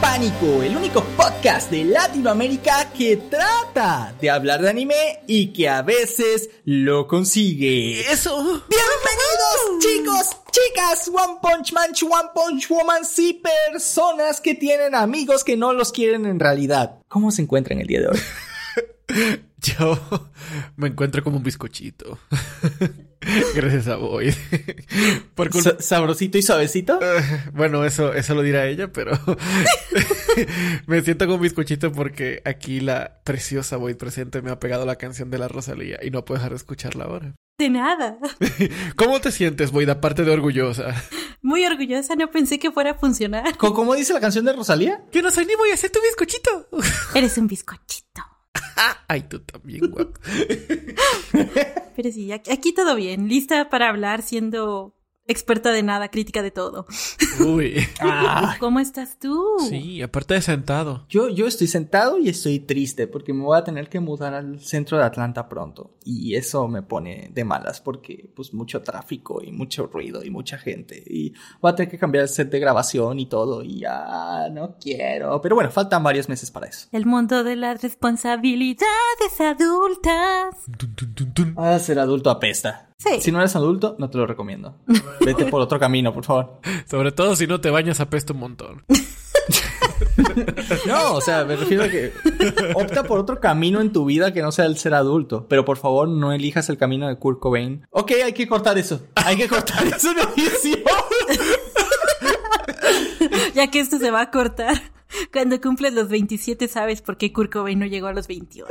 Pánico, el único podcast de Latinoamérica que trata de hablar de anime y que a veces lo consigue. Eso. Bienvenidos chicos, chicas, One Punch Man, One Punch Woman y personas que tienen amigos que no los quieren en realidad. ¿Cómo se encuentran el día de hoy? Yo me encuentro como un bizcochito. Gracias a Boyd. Por ¿Sabrosito y suavecito? Uh, bueno, eso, eso lo dirá ella, pero me siento como un bizcochito porque aquí la preciosa Boyd presente me ha pegado la canción de la Rosalía y no puedo dejar de escucharla ahora. De nada. ¿Cómo te sientes, Boyd, aparte de orgullosa? Muy orgullosa, no pensé que fuera a funcionar. ¿Cómo dice la canción de Rosalía? Yo no soy ni voy a ser tu bizcochito. Eres un bizcochito. Ay, tú también, guapo. Pero sí, aquí todo bien. Lista para hablar siendo experta de nada, crítica de todo. Uy. Ah. ¿Cómo estás tú? Sí, aparte de sentado. Yo, yo estoy sentado y estoy triste porque me voy a tener que mudar al centro de Atlanta pronto. Y eso me pone de malas porque pues mucho tráfico y mucho ruido y mucha gente. Y voy a tener que cambiar el set de grabación y todo. Y ya no quiero. Pero bueno, faltan varios meses para eso. El mundo de las responsabilidades adultas. Ah, ser adulto apesta. Si no eres adulto, no te lo recomiendo. Vete por otro camino, por favor. Sobre todo si no te bañas apesta un montón. no, o sea, me refiero a que opta por otro camino en tu vida que no sea el ser adulto. Pero por favor, no elijas el camino de Kurt Cobain. Ok, hay que cortar eso. Hay que cortar eso ya que esto se va a cortar. Cuando cumples los 27 sabes por qué Kurt Cobain no llegó a los 28.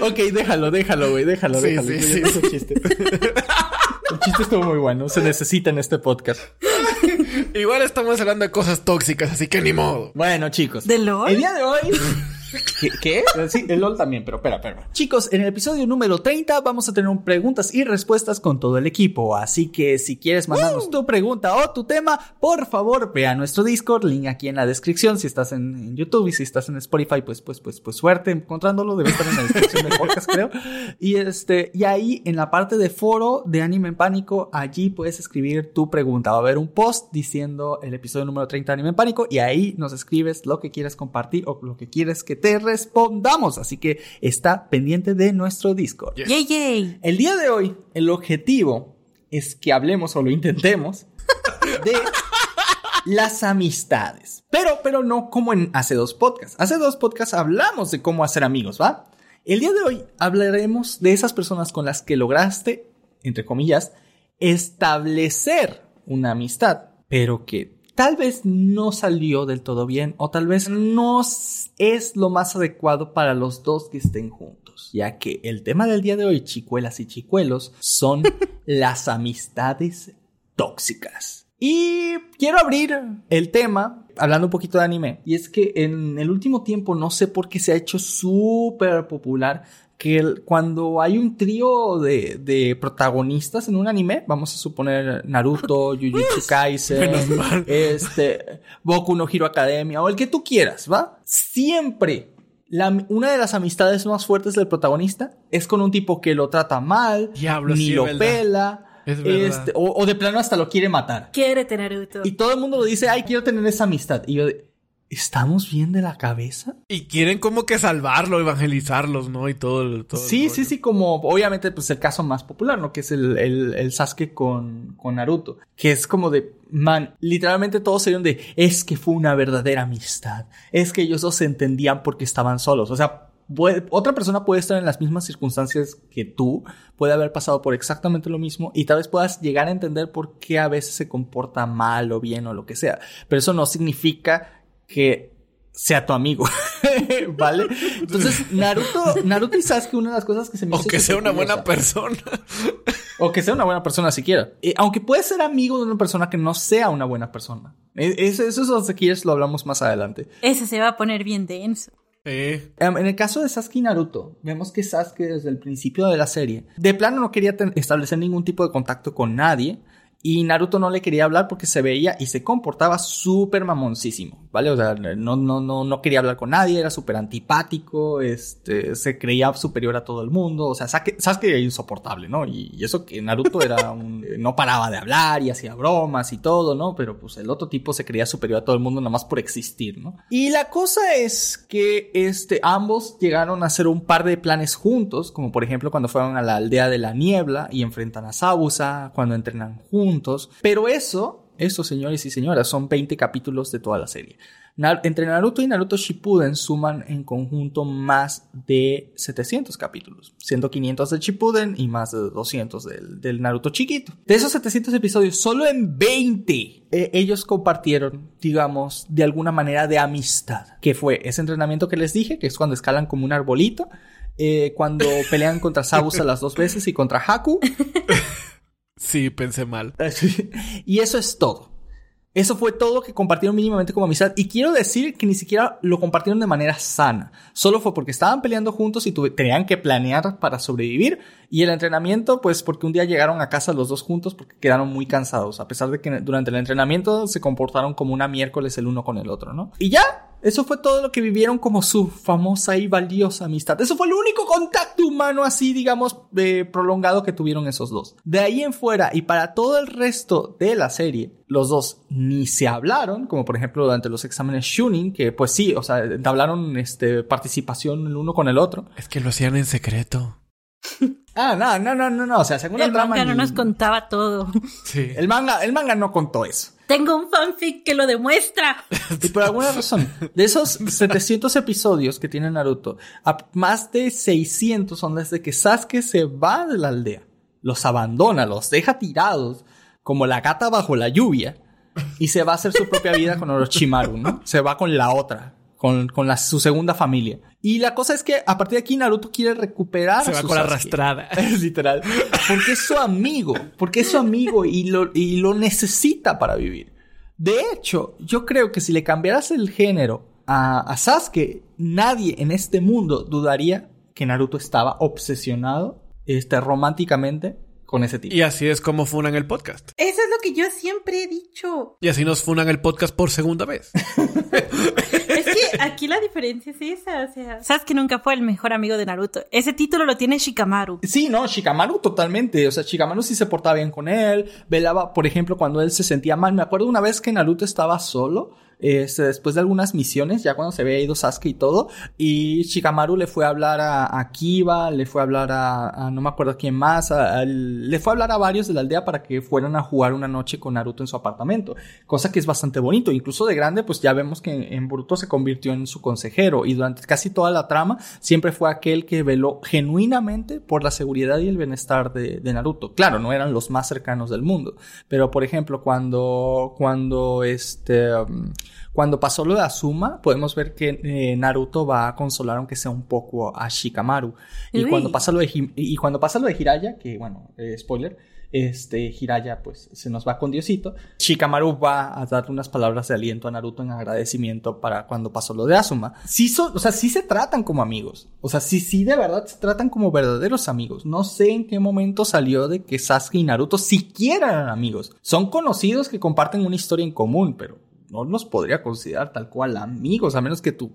Ok, déjalo, déjalo, güey, déjalo, déjalo. Sí, sí, chiste. El chiste estuvo muy bueno, se necesita en este podcast. Igual estamos hablando de cosas tóxicas, así que ni modo. Bueno, chicos. ¿De LOL? El día de hoy ¿Qué? Sí, el LOL también, pero espera, espera. Chicos, en el episodio número 30 vamos a tener un preguntas y respuestas con todo el equipo. Así que si quieres mandarnos tu pregunta o tu tema, por favor, ve a nuestro Discord, link aquí en la descripción. Si estás en, YouTube y si estás en Spotify, pues, pues, pues, pues suerte encontrándolo. Debe estar en la descripción del podcast, creo. Y este, y ahí en la parte de foro de Anime en Pánico, allí puedes escribir tu pregunta. Va a haber un post diciendo el episodio número 30 de Anime en Pánico y ahí nos escribes lo que quieres compartir o lo que quieres que te respondamos. Así que está pendiente de nuestro Discord. El día de hoy, el objetivo es que hablemos o lo intentemos de las amistades. Pero, pero no como en hace dos podcasts. Hace dos podcasts hablamos de cómo hacer amigos, ¿va? El día de hoy hablaremos de esas personas con las que lograste, entre comillas, establecer una amistad, pero que tal vez no salió del todo bien o tal vez no es lo más adecuado para los dos que estén juntos, ya que el tema del día de hoy, chicuelas y chicuelos, son las amistades tóxicas. Y quiero abrir el tema hablando un poquito de anime. Y es que en el último tiempo no sé por qué se ha hecho súper popular que cuando hay un trío de, protagonistas en un anime, vamos a suponer Naruto, Jujutsu Kaisen, este, Boku no Hero Academia o el que tú quieras, ¿va? Siempre una de las amistades más fuertes del protagonista es con un tipo que lo trata mal, ni lo pela. Este, o, o, de plano hasta lo quiere matar. Quiere tener Naruto. Y todo el mundo lo dice, ay, quiero tener esa amistad. Y yo, ¿Estamos bien de la cabeza? Y quieren como que salvarlo, evangelizarlos, ¿no? Y todo. todo sí, sí, sí, como obviamente pues el caso más popular, ¿no? Que es el, el, Sasuke con, con Naruto. Que es como de, man, literalmente todos se de, es que fue una verdadera amistad. Es que ellos dos se entendían porque estaban solos. O sea, otra persona puede estar en las mismas circunstancias que tú, puede haber pasado por exactamente lo mismo y tal vez puedas llegar a entender por qué a veces se comporta mal o bien o lo que sea. Pero eso no significa que sea tu amigo, ¿vale? Entonces, Naruto, Naruto y Sasuke, una de las cosas que se me O que sea una buena persona. o que sea una buena persona siquiera. Eh, aunque puede ser amigo de una persona que no sea una buena persona. E, eso, eso es quieres lo hablamos más adelante. Ese se va a poner bien denso. Em, en el caso de Sasuke y Naruto, vemos que Sasuke desde el principio de la serie, de plano no quería establecer ningún tipo de contacto con nadie Y Naruto no le quería hablar porque se veía y se comportaba súper mamoncísimo, ¿vale? O sea, no, no, no, no quería hablar con nadie, era súper antipático, este, se creía superior a todo el mundo, o sea, Sasuke, Sasuke era insoportable, ¿no? Y, eso que Naruto era un, no paraba de hablar y hacía bromas y todo, ¿no? Pero pues el otro tipo se creía superior a todo el mundo nada más por existir, ¿no? Y la cosa es que, este, ambos llegaron a hacer un par de planes juntos, como por ejemplo cuando fueron a la aldea de la niebla y enfrentan a Sabusa, cuando entrenan juntos, pero eso, eso señores y señoras, son 20 capítulos de toda la serie. entre Naruto y Naruto Shippuden suman en conjunto más de 700 capítulos, siendo 500 del Shippuden y más de 200 del, Naruto chiquito. De esos 700 episodios, solo en 20 eh, ellos compartieron, digamos, de alguna manera de amistad, que fue ese entrenamiento que les dije, que es cuando escalan como un arbolito, eh, cuando pelean contra Sabusa las dos veces y contra Haku. Sí, pensé mal. y eso es todo. Eso fue todo que compartieron mínimamente como amistad. Y quiero decir que ni siquiera lo compartieron de manera sana. Solo fue porque estaban peleando juntos y tenían que planear para sobrevivir. Y el entrenamiento, pues porque un día llegaron a casa los dos juntos porque quedaron muy cansados. A pesar de que durante el entrenamiento se comportaron como una miércoles el uno con el otro, ¿no? Y ya, eso fue todo lo que vivieron como su famosa y valiosa amistad. Eso fue el único contacto humano así, digamos, prolongado que tuvieron esos dos. De ahí en fuera y para todo el resto de la serie, los dos ni se hablaron, como por ejemplo durante los exámenes Shunin, que pues sí, o sea, hablaron este, participación el uno con el otro. Es que lo hacían en secreto. Ah, no, no, no, no, no, o sea, según el trama... manga no nos contaba todo. Sí. El manga, el manga no contó eso. Tengo un fanfic que lo demuestra. Y por alguna razón, de esos 700 episodios que tiene Naruto, más de 600 son desde que Sasuke se va de la aldea. Los abandona, los deja tirados, como la gata bajo la lluvia, y se va a hacer su propia vida con Orochimaru, ¿no? Se va con la otra, con, con la, su segunda familia. Y la cosa es que a partir de aquí Naruto quiere recuperar Se va con la arrastrada. Literal. Porque es su amigo. Porque es su amigo y lo, y lo necesita para vivir. De hecho, yo creo que si le cambiaras el género a, a Sasuke, nadie en este mundo dudaría que Naruto estaba obsesionado este, románticamente con ese tipo. Y así es como funan el podcast. Eso es lo que yo siempre he dicho. Y así nos funan el podcast por segunda vez. es que aquí la diferencia es esa, o sea, Sasuke nunca fue el mejor amigo de Naruto. Ese título lo tiene Shikamaru. Sí, no, Shikamaru totalmente, o sea, Shikamaru sí se portaba bien con él, velaba, por ejemplo, cuando él se sentía mal. Me acuerdo una vez que Naruto estaba solo este, después de algunas misiones, ya cuando se había ido Sasuke y todo, y Shikamaru le fue a hablar a, a Kiba, le fue a hablar a, no me acuerdo quién más, le fue a hablar a varios de la aldea para que fueran a jugar una noche con Naruto en su apartamento, cosa que es bastante bonito, incluso de grande, pues ya vemos que en, en se convirtió en su consejero y durante casi toda la trama siempre fue aquel que veló genuinamente por la seguridad y el bienestar de, de Naruto. Claro, no eran los más cercanos del mundo, pero por ejemplo, cuando, cuando este, um, cuando pasó lo de Azuma, podemos ver que eh, Naruto va a consolar aunque sea un poco a Shikamaru. Y cuando pasa lo de y cuando pasa lo de Hiraya, que bueno, eh, spoiler, este Hiraya pues se nos va con Diosito, Shikamaru va a darle unas palabras de aliento a Naruto en agradecimiento para cuando pasó lo de Azuma. Sí son, o sea, sí se tratan como amigos. O sea, sí sí de verdad se tratan como verdaderos amigos. No sé en qué momento salió de que Sasuke y Naruto siquiera eran amigos. Son conocidos que comparten una historia en común, pero no los podría considerar tal cual amigos, a menos que tu,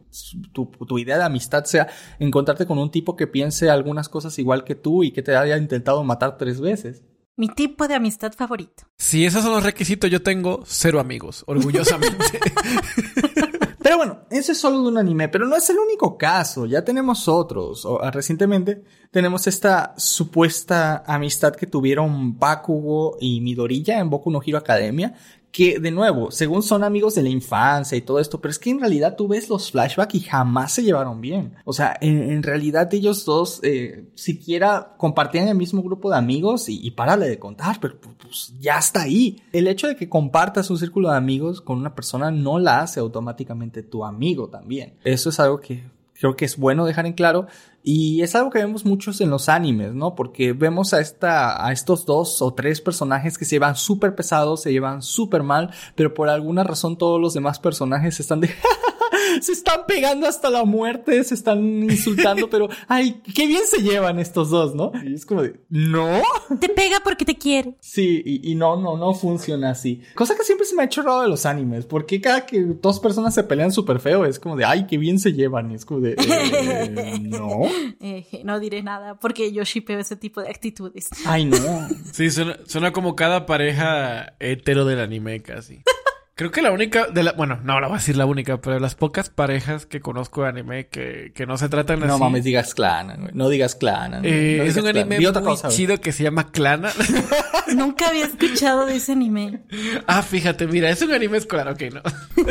tu, idea de amistad sea encontrarte con un tipo que piense algunas cosas igual que tú y que te haya intentado matar tres veces. Mi tipo de amistad favorito. Si esos son los requisitos, yo tengo cero amigos, orgullosamente. pero bueno, ese es solo de un anime, pero no es el único caso, ya tenemos otros. Ah, recientemente tenemos esta supuesta amistad que tuvieron Bakugo y Midoriya en Boku no Hero Academia, que de nuevo, según son amigos de la infancia y todo esto, pero es que en realidad tú ves los flashbacks y jamás se llevaron bien. O sea, en, realidad ellos dos eh, siquiera compartían el mismo grupo de amigos y, y párale de contar, pero pues, pues ya está ahí. El hecho de que compartas un círculo de amigos con una persona no la hace automáticamente tu amigo también. Eso es algo que creo que es bueno dejar en claro y es algo que vemos muchos en los animes, ¿no? Porque vemos a esta, a estos dos o tres personajes que se llevan súper pesados, se llevan súper mal, pero por alguna razón todos los demás personajes están de se están pegando hasta la muerte, se están insultando, pero ay, qué bien se llevan estos dos, ¿no? Y es como de, ¿no? Te pega porque te quiere. Sí, y, y no, no, no funciona así. Cosa que siempre se me ha hecho raro de los animes, porque cada que dos personas se pelean súper feo, es como de, ay, qué bien se llevan, y es como de, eh, no. Eh, no diré nada porque yo shipeo ese tipo de actitudes. Ay, no. Sí, suena, suena como cada pareja hetero del anime casi. Creo que la única, de la, bueno, no la voy a decir la única, pero de las pocas parejas que conozco de anime que, que no se tratan No así. mames, digas Clana, güey. No digas Clana. Eh, no es digas un anime muy cosa, chido que se llama Clana. Nunca había escuchado de ese anime. ah, fíjate, mira, es un anime escolar, ok, no.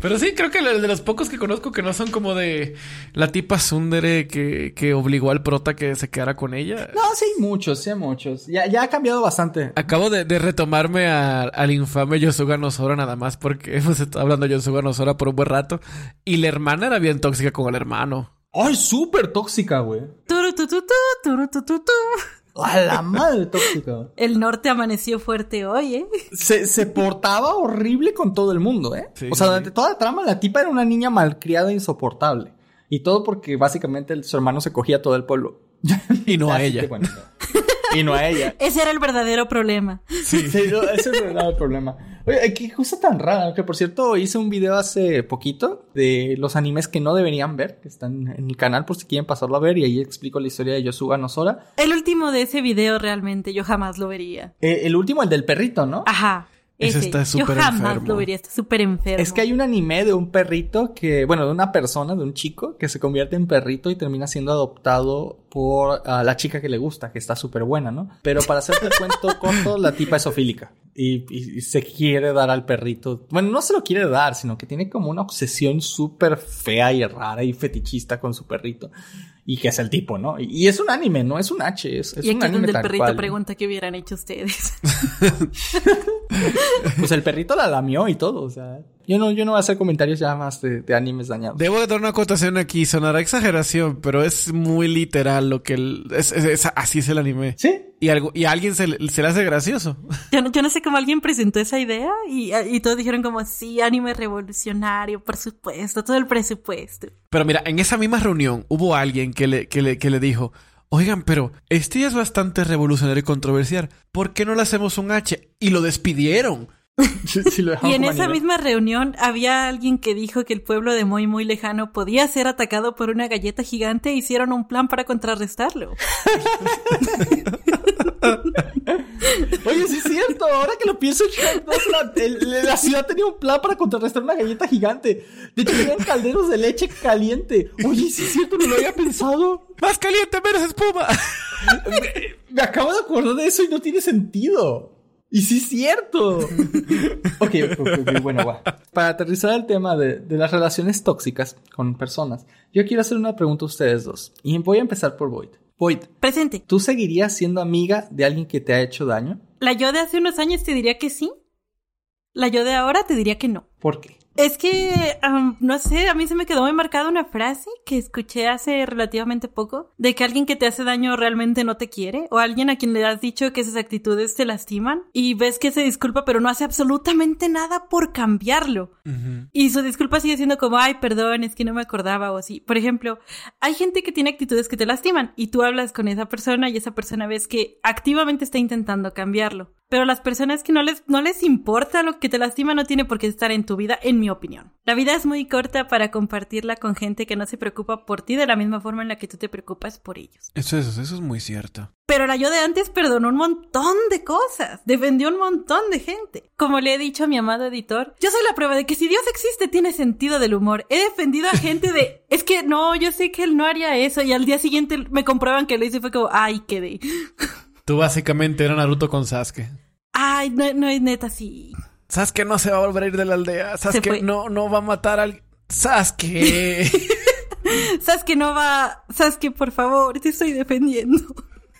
Pero sí, creo que de los pocos que conozco que no son como de la tipa Sundere que, que obligó al prota que se quedara con ella. No, sí, hay muchos, sí, hay muchos. Ya, ya ha cambiado bastante. Acabo de, de retomarme a- al infame Yosuga Nosora nada más porque hemos estado hablando de Yosuga Nosora por un buen rato. Y la hermana era bien tóxica con el hermano. Ay, súper tóxica, güey. A la madre tóxica. El norte amaneció fuerte hoy, ¿eh? Se, se portaba horrible con todo el mundo, ¿eh? Sí, o sea, sí, durante sí. toda la trama, la tipa era una niña malcriada e insoportable. Y todo porque básicamente su hermano se cogía a todo el pueblo. Y no a ella. y no a ella. Ese era el verdadero problema. Sí, no, ese es el el problema. Oye, qué cosa tan rara, que por cierto hice un video hace poquito de los animes que no deberían ver, que están en el canal por si quieren pasarlo a ver, y ahí explico la historia de Yosuga Nosora. El último de ese video realmente yo jamás lo vería. Eh, el último, el del perrito, ¿no? Ajá. Ese Ese. está yo súper jamás enfermo. lo vería, está súper enfermo. Es que hay un anime de un perrito que, bueno, de una persona, de un chico, que se convierte en perrito y termina siendo adoptado por la chica que le gusta, que está súper buena, ¿no? Pero para hacerte el cuento corto, la tipa es ofílica y, y- y se quiere dar al perrito. Bueno, no se lo quiere dar, sino que tiene como una obsesión súper fea y rara y fetichista con su perrito. Y que es el tipo, ¿no? Y, y es un anime, no es un H, es, es y un aquí anime donde el perrito cual. pregunta qué hubieran hecho ustedes. Pues el perrito la lamió y todo, o sea. Yo no, yo no voy a hacer comentarios ya más de, de animes dañados. Debo de dar una acotación aquí, sonará exageración, pero es muy literal lo que el, es, es- es- así es el anime. ¿Sí? Y algo, y a alguien se, le- se le hace gracioso. yo, no, yo no sé cómo alguien presentó esa idea y, y todos dijeron como, sí, anime revolucionario, por supuesto, todo el presupuesto. Pero mira, en esa misma reunión hubo alguien que le, que le, que le dijo, oigan, pero este ya es bastante revolucionario y controversial. ¿Por qué no le hacemos un H? Y lo despidieron. Sí, lo dejamos Y en esa misma reunión había alguien que dijo que el pueblo de muy muy lejano podía ser atacado por una galleta gigante e hicieron un plan para contrarrestarlo. Oye, sí es cierto. Ahora que lo pienso, la, el- la ciudad tenía un plan para contrarrestar una galleta gigante. De hecho, tenían calderos de leche caliente. Oye, sí es cierto, no lo había pensado. Más caliente, menos espuma. Me, me acabo de acordar de eso y no tiene sentido. Y sí es cierto. ok, ok, ok, bueno, va. Para aterrizar el tema de, de las relaciones tóxicas con personas, yo quiero hacer una pregunta a ustedes dos. Y voy a empezar por Void. Void, Presente. ¿tú seguirías siendo amiga de alguien que te ha hecho daño? La yo de hace unos años te diría que sí. La yo de ahora te diría que no. ¿Por qué? Es que, am, no sé, a mí se me quedó muy marcada una frase que escuché hace relativamente poco, de que alguien que te hace daño realmente no te quiere, o alguien a quien le has dicho que sus actitudes te lastiman, y ves que se disculpa pero no hace absolutamente nada por cambiarlo. Y su disculpa sigue siendo como, ay, perdón, es que no me acordaba o así. Por ejemplo, hay gente que tiene actitudes que te lastiman y tú hablas con esa persona y esa persona ves que activamente está intentando cambiarlo. Pero las personas que no les, no les importa lo que te lastima no tiene por qué estar en tu vida, en mi opinión. La vida es muy corta para compartirla con gente que no se preocupa por ti de la misma forma en la que tú te preocupas por ellos. Eso, eso, eso es muy cierto. Pero la yo de antes perdonó un montón de cosas, defendió un montón de gente. Como le he dicho a mi amado editor, yo soy la prueba de que si Dios existe tiene sentido del humor. He defendido a gente de, es que no, yo sé que él no haría eso y al día siguiente me comprueban que lo hizo y fue como, ay, quedé. Tú básicamente era Naruto con Sasuke. Ay, no, no es neta así. Sasuke no se va a volver a ir de la aldea. Sasuke no, no va a matar al... Sasuke. Sabes que no va, sabes que por favor, te estoy defendiendo.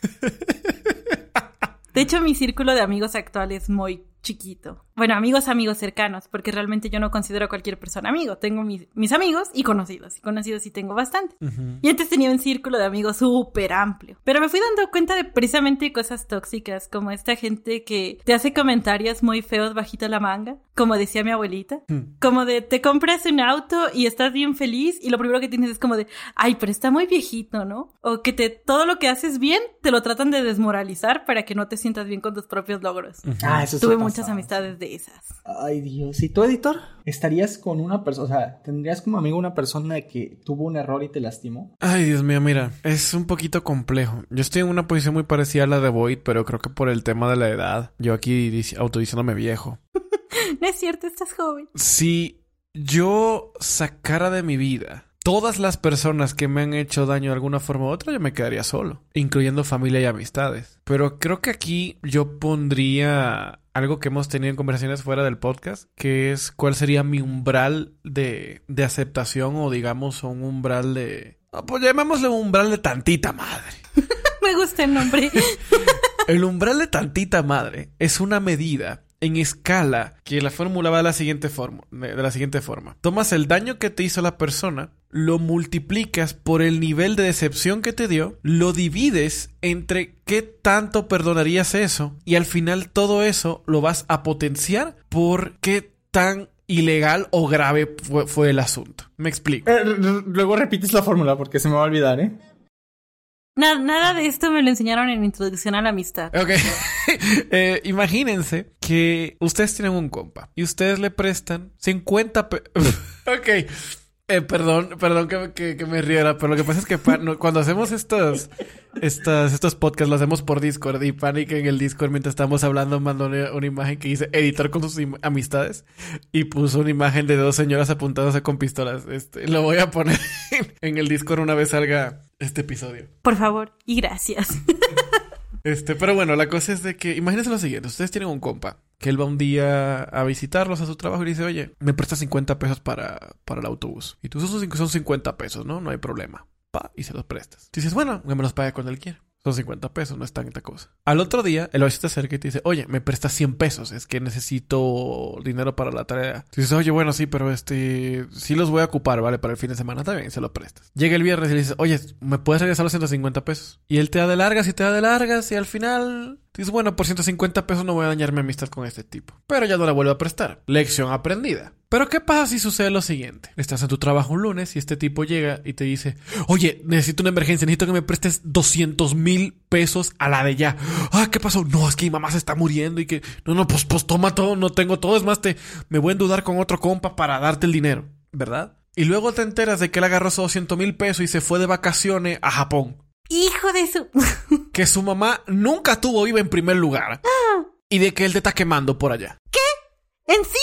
De hecho, mi círculo de amigos actual es muy chiquito. Bueno, amigos, amigos cercanos, porque realmente yo no considero a cualquier persona amigo. Tengo mis, mis amigos y conocidos. Y conocidos sí tengo bastante. Y antes tenía un círculo de amigos súper amplio. Pero me fui dando cuenta de precisamente cosas tóxicas, como esta gente que te hace comentarios muy feos bajito la manga, como decía mi abuelita. Como de te compras un auto y estás bien feliz y lo primero que tienes es como de, ay, pero está muy viejito, ¿no? O que te, todo lo que haces bien te lo tratan de desmoralizar para que no te sientas bien con tus propios logros. Ah, eso sí Tuve muchas amistades de esas. Ay, Dios. ¿Y tú, editor? ¿Estarías con una persona, o sea, tendrías como amigo una persona que tuvo un error y te lastimó? Ay, Dios mío, mira, es un poquito complejo. Yo estoy en una posición muy parecida a la de Void, pero creo que por el tema de la edad, yo aquí dic- autodiciéndome viejo. No es cierto, estás joven. Si yo sacara de mi vida todas las personas que me han hecho daño de alguna forma u otra, yo me quedaría solo, incluyendo familia y amistades. Pero creo que aquí yo pondría algo que hemos tenido en conversaciones fuera del podcast, que es cuál sería mi umbral de, de aceptación o digamos un umbral de... ah, Pues llamémosle un umbral de tantita madre. Me gusta el nombre. El umbral de tantita madre es una medida en escala que la fórmula va de la siguiente forma, de la siguiente forma. Tomas el daño que te hizo la persona, lo multiplicas por el nivel de decepción que te dio, lo divides entre qué tanto perdonarías eso y al final todo eso lo vas a potenciar por qué tan ilegal o grave fue, fue el asunto. Me explico. Eh, luego repites la fórmula porque se me va a olvidar, ¿eh? Nada, nada de esto me lo enseñaron en Introducción a la Amistad. Ok. Eh, imagínense que ustedes tienen un compa y ustedes le prestan 50 pe- Ok. Eh, perdón, perdón que, que- que me riera, pero lo que pasa es que cuando hacemos estos, estas, estos podcasts, lo hacemos por Discord y Panic en el Discord mientras estamos hablando mandó una, imagen que dice editor con sus amistades y puso una imagen de dos señoras apuntándose con pistolas. Este, lo voy a poner en el Discord una vez salga este episodio. Por favor, y gracias. Este, pero bueno, la cosa es de que, imagínense lo siguiente, ustedes tienen un compa, que él va un día a visitarlos a su trabajo y dice, oye, me prestas 50 pesos para, para el autobús. Y tú cin- son 50 pesos, ¿no? No hay problema. Pa, y se los prestas. Tú dices, bueno, que me los pague cuando él quiera. Son 50 pesos, no es tanta cosa. Al otro día, el se te acerca y te dice, oye, me prestas 100 pesos, es que necesito dinero para la tarea. Tú dices, oye, bueno, sí, pero este, sí los voy a ocupar, ¿vale? Para el fin de semana también, se lo prestas. Llega el viernes y le dices, oye, ¿me puedes regresar los 150 pesos? Y él te da de largas y te da de largas y al final dices, bueno, por 150 pesos no voy a dañar mi amistad con este tipo. Pero ya no la vuelvo a prestar. Lección aprendida. Pero ¿qué pasa si sucede lo siguiente? Estás en tu trabajo un lunes y este tipo llega y te dice, oye, necesito una emergencia, necesito que me prestes 200 mil pesos a la de ya. Ah, ¿qué pasó? No, es que mi mamá se está muriendo y que, no, no, pues, pues toma todo, no tengo todo, es más, te, me voy a endudar con otro compa para darte el dinero, ¿verdad? Y luego te enteras de que él agarró esos 200 mil pesos y se fue de vacaciones a Japón. Hijo de su... Que su mamá nunca tuvo IVA en primer lugar. Y de que él te está quemando por allá. ¿Encima?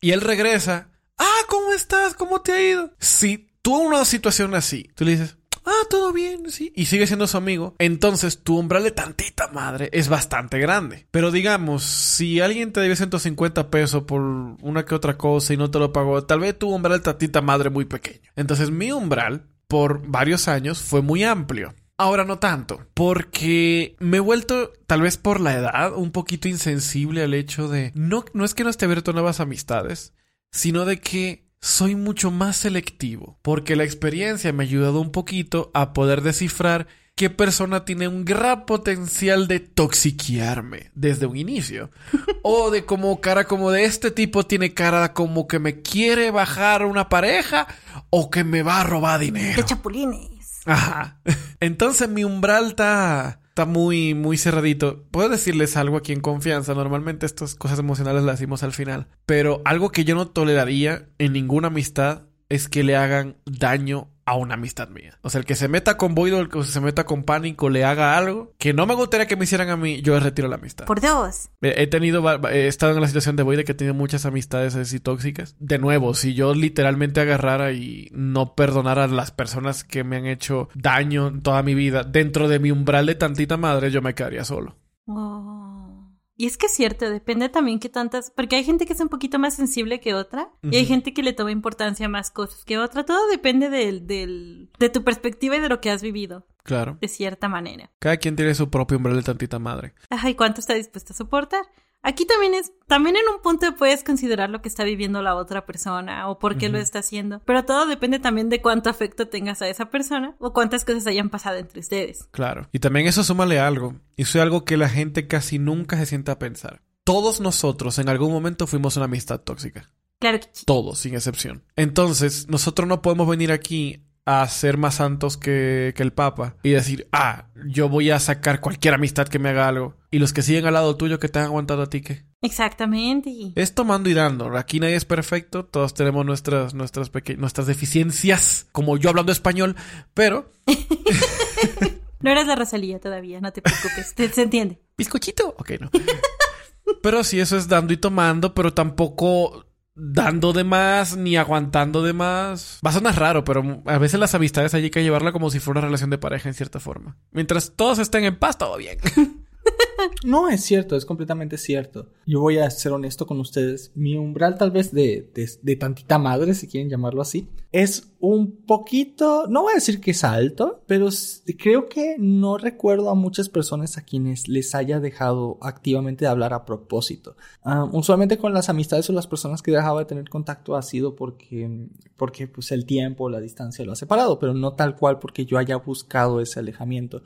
Y él regresa. Ah, ¿cómo estás? ¿Cómo te ha ido? Si tú una situación así, tú le dices, ah, todo bien, sí. Y sigue siendo su amigo. Entonces tu umbral de tantita madre es bastante grande. Pero digamos, si alguien te debe 150 pesos por una que otra cosa y no te lo pagó, tal vez tu umbral de tantita madre muy pequeño. Entonces mi umbral, por varios años, fue muy amplio. Ahora no tanto, porque me he vuelto, tal vez por la edad, un poquito insensible al hecho de, no, no es que no esté abierto a nuevas amistades, sino de que soy mucho más selectivo, porque la experiencia me ha ayudado un poquito a poder descifrar qué persona tiene un gran potencial de toxiquearme desde un inicio. o de como cara como de este tipo tiene cara como que me quiere bajar una pareja o que me va a robar dinero. De chapulines. Ajá. Entonces mi umbral está, está muy, muy cerradito. Puedo decirles algo aquí en confianza. Normalmente estas cosas emocionales las decimos al final. Pero algo que yo no toleraría en ninguna amistad es que le hagan daño a una amistad mía. O sea, el que se meta con Void o el que se meta con Pánico le haga algo que no me gustaría que me hicieran a mí, yo retiro la amistad. Por dos. He tenido, he estado en la situación de Void de que he tenido muchas amistades así tóxicas. De nuevo, si yo literalmente agarrara y no perdonara a las personas que me han hecho daño en toda mi vida, dentro de mi umbral de tantita madre, yo me quedaría solo. Oh. Y es que es cierto, depende también que tantas, porque hay gente que es un poquito más sensible que otra y hay gente que le toma importancia a más cosas que otra. Todo depende del, del, de tu perspectiva y de lo que has vivido, Claro. de cierta manera. Cada quien tiene su propio umbral de tantita madre. Ajá, ¿y cuánto está dispuesto a soportar? Aquí también es, también en un punto puedes considerar lo que está viviendo la otra persona o por qué lo está haciendo, pero todo depende también de cuánto afecto tengas a esa persona o cuántas cosas hayan pasado entre ustedes. Claro. Y también eso súmale algo, y eso es algo que la gente casi nunca se sienta a pensar. Todos nosotros en algún momento fuimos una amistad tóxica. Claro que sí. Todos, sin excepción. Entonces, nosotros no podemos venir aquí a ser más santos que, que, el Papa y decir, ah, yo voy a sacar cualquier amistad que me haga algo. Y los que siguen al lado tuyo que te han aguantado a ti, ¿qué? Exactamente. Es tomando y dando. Aquí nadie es perfecto. Todos tenemos nuestras, nuestras, nuestras deficiencias, como yo hablando español, pero... no eres la Rosalía todavía, no te preocupes. se entiende. ¿Bizcochito? Ok, no. pero sí, eso es dando y tomando, pero tampoco dando de más ni aguantando de más. Va a sonar raro, pero a veces las amistades hay que llevarla como si fuera una relación de pareja en cierta forma. Mientras todos estén en paz, todo bien. No, es cierto, es completamente cierto. Yo voy a ser honesto con ustedes. Mi umbral tal vez de, de, tantita madre, si quieren llamarlo así, es un poquito, no voy a decir que es alto, pero creo que no recuerdo a muchas personas a quienes les haya dejado activamente de hablar a propósito. Ah, usualmente con las amistades o las personas que dejaba de tener contacto ha sido porque, porque pues el tiempo, la distancia lo ha separado, pero no tal cual porque yo haya buscado ese alejamiento.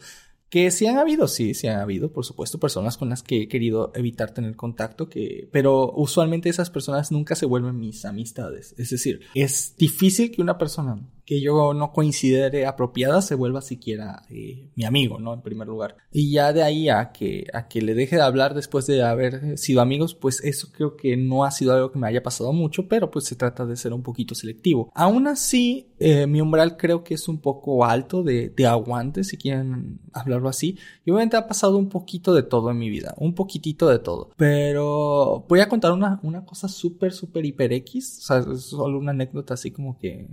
Que sí han habido, sí, sí han habido, por supuesto, personas con las que he querido evitar tener contacto, que, pero usualmente esas personas nunca se vuelven mis amistades. Es decir, es difícil que una persona que yo no considere apropiada se vuelva siquiera eh, mi amigo, ¿no? En primer lugar. Y ya de ahí a que, a que le deje de hablar después de haber sido amigos, pues eso creo que no ha sido algo que me haya pasado mucho, pero pues se trata de ser un poquito selectivo. Aún así, eh, mi umbral creo que es un poco alto de, de aguante, si quieren hablarlo así. Y obviamente ha pasado un poquito de todo en mi vida, un poquitito de todo. Pero voy a contar una, una cosa súper, súper hiper X, o sea, es solo una anécdota así como que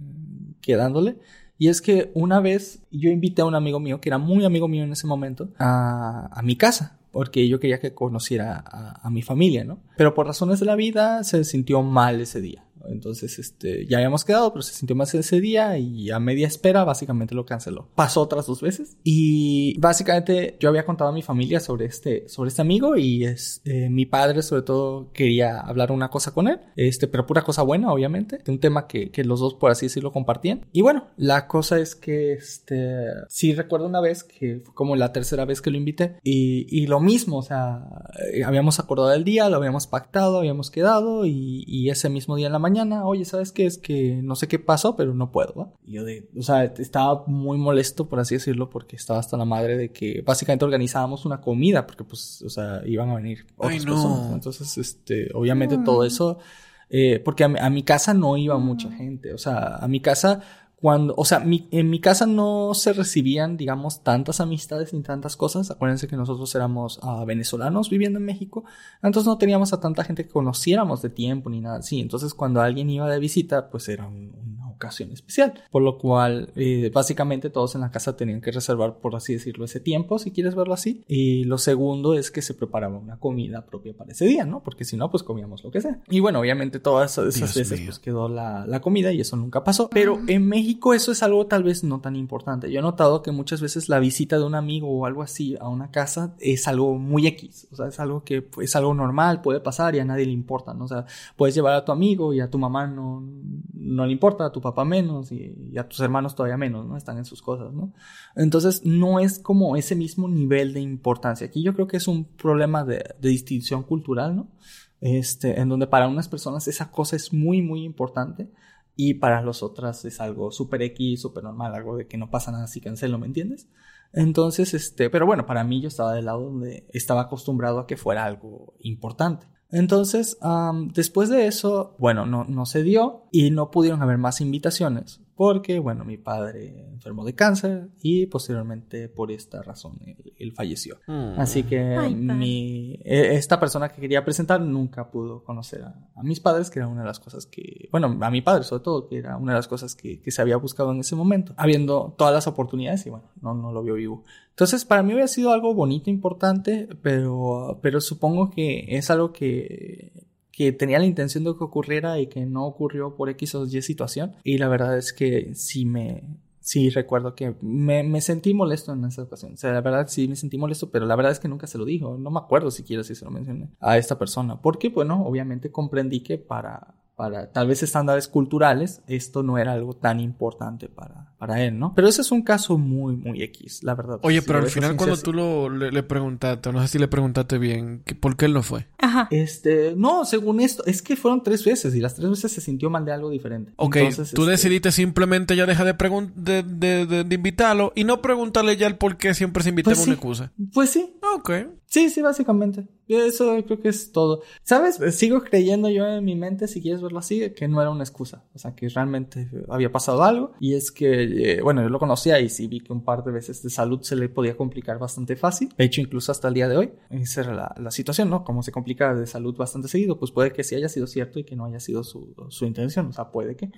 quedándole. Y es que una vez yo invité a un amigo mío, que era muy amigo mío en ese momento, a, a mi casa, porque yo quería que conociera a, a, mi familia, ¿no? Pero por razones de la vida se sintió mal ese día. Entonces, este, ya habíamos quedado, pero se sintió más ese día y a media espera básicamente lo canceló. Pasó otras dos veces y básicamente yo había contado a mi familia sobre este, sobre este amigo y es, eh, mi padre sobre todo quería hablar una cosa con él, este, pero pura cosa buena, obviamente, un tema que, que los dos, por así decirlo, compartían. Y bueno, la cosa es que, este, sí recuerdo una vez que fue como la tercera vez que lo invité y, y lo mismo, o sea, eh, habíamos acordado el día, lo habíamos pactado, habíamos quedado y, y ese mismo día en la mañana oye, ¿sabes qué? Es que no sé qué pasó, pero no puedo. Y yo de, o sea, estaba muy molesto, por así decirlo, porque estaba hasta la madre de que básicamente organizábamos una comida, porque pues, o sea, iban a venir otras personas. Entonces, este, obviamente todo eso, eh, porque a mi casa no iba mucha gente, o sea, a mi casa cuando, o sea, en mi casa no se recibían, digamos, tantas amistades ni tantas cosas. Acuérdense que nosotros éramos uh, venezolanos viviendo en México, entonces no teníamos a tanta gente que conociéramos de tiempo ni nada así. Entonces, cuando alguien iba de visita, pues era un, una ocasión especial. Por lo cual, eh, básicamente todos en la casa tenían que reservar, por así decirlo, ese tiempo, si quieres verlo así. Y lo segundo es que se preparaba una comida propia para ese día, ¿no? Porque si no, pues comíamos lo que sea. Y bueno, obviamente todas esas Dios veces pues quedó la, la comida y eso nunca pasó. Pero en México eso es algo tal vez no tan importante. Yo he notado que muchas veces la visita de un amigo o algo así a una casa es algo muy X. O sea, es algo que es algo normal, puede pasar y a nadie le importa, ¿no? O sea, puedes llevar a tu amigo y a tu mamá no, no le importa, a tu papá menos y, a tus hermanos todavía menos, ¿no? Están en sus cosas, ¿no? Entonces, no es como ese mismo nivel de importancia. Aquí yo creo que es un problema de, distinción cultural, ¿no? Este, en donde para unas personas esa cosa es muy, muy importante y para los otras es algo súper X, súper normal, algo de que no pasa nada si cancelo, ¿me entiendes? Entonces, este, pero bueno, para mí yo estaba del lado donde estaba acostumbrado a que fuera algo importante. Entonces, después de eso, bueno, no, no se dio y no pudieron haber más invitaciones porque, bueno, mi padre enfermó de cáncer y posteriormente por esta razón él, falleció. Mm. Así que mi, e, esta persona que quería presentar nunca pudo conocer a, mis padres, que era una de las cosas que, bueno, a mi padre sobre todo, que era una de las cosas que, que se había buscado en ese momento, habiendo todas las oportunidades y bueno, no, no lo vio vivo. Entonces, para mí había sido algo bonito, importante, pero, pero supongo que es algo que que tenía la intención de que ocurriera y que no ocurrió por X o Y situación. Y la verdad es que sí me, Sí, recuerdo que me, me, sentí molesto en esa ocasión. O sea, la verdad sí me sentí molesto, pero la verdad es que nunca se lo dijo. No me acuerdo siquiera si se lo mencioné a esta persona. Porque, bueno, obviamente comprendí que para para tal vez estándares culturales, esto no era algo tan importante para, para él, ¿no? Pero ese es un caso muy, muy X, la verdad. Oye, pero al final cuando tú lo, le, preguntaste, no sé si le preguntaste bien, ¿por qué él no fue? Ajá. Este, no, según esto, es que fueron tres veces y las tres veces se sintió mal de algo diferente. Ok, tú este decidiste simplemente ya dejar de, de, de, de, invitarlo y no preguntarle ya el por qué siempre se invita pues una excusa. Pues sí. Ok. Sí, sí, básicamente. Eso creo que es todo. ¿Sabes? Sigo creyendo yo en mi mente, si quieres verlo así, que no era una excusa. O sea, que realmente había pasado algo. Y es que, eh, bueno, yo lo conocía y sí vi que un par de veces de salud se le podía complicar bastante fácil. De hecho, incluso hasta el día de hoy. Esa era la, la situación, ¿no? Como se complica de salud bastante seguido, pues puede que sí haya sido cierto y que no haya sido su, su intención. O sea, puede que.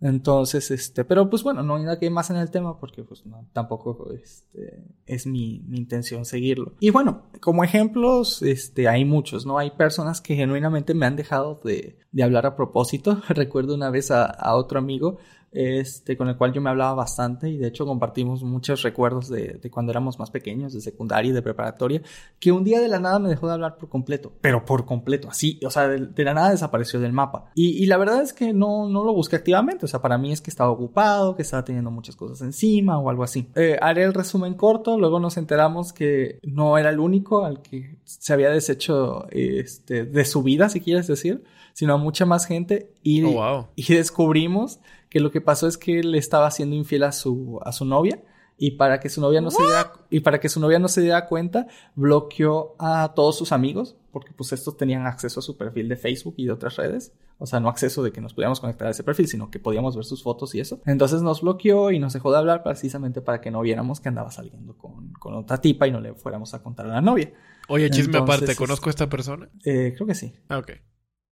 Entonces, este, pero pues bueno, no hay nada que más en el tema porque pues no, tampoco este, es mi, mi, intención seguirlo. Y bueno, como ejemplos, este, hay muchos, ¿no? Hay personas que genuinamente me han dejado de, de hablar a propósito. Recuerdo una vez a, a otro amigo este, con el cual yo me hablaba bastante y de hecho compartimos muchos recuerdos de, de, cuando éramos más pequeños, de secundaria y de preparatoria, que un día de la nada me dejó de hablar por completo, pero por completo, así, o sea, de, la nada desapareció del mapa. Y, y, la verdad es que no, no lo busqué activamente, o sea, para mí es que estaba ocupado, que estaba teniendo muchas cosas encima o algo así. Eh, haré el resumen corto, luego nos enteramos que no era el único al que se había deshecho este, de su vida, si quieres decir, sino a mucha más gente y, oh, wow. y descubrimos que lo que pasó es que él estaba siendo infiel a su, a su novia y para que su novia no se diera, y para que su novia no se diera cuenta, bloqueó a todos sus amigos, porque pues estos tenían acceso a su perfil de Facebook y de otras redes. O sea, no acceso de que nos pudiéramos conectar a ese perfil, sino que podíamos ver sus fotos y eso. Entonces nos bloqueó y nos dejó de hablar precisamente para que no viéramos que andaba saliendo con, con otra tipa y no le fuéramos a contar a la novia. Oye, chisme Entonces, aparte, ¿conozco a esta persona? Eh, creo que sí. Ah, ok.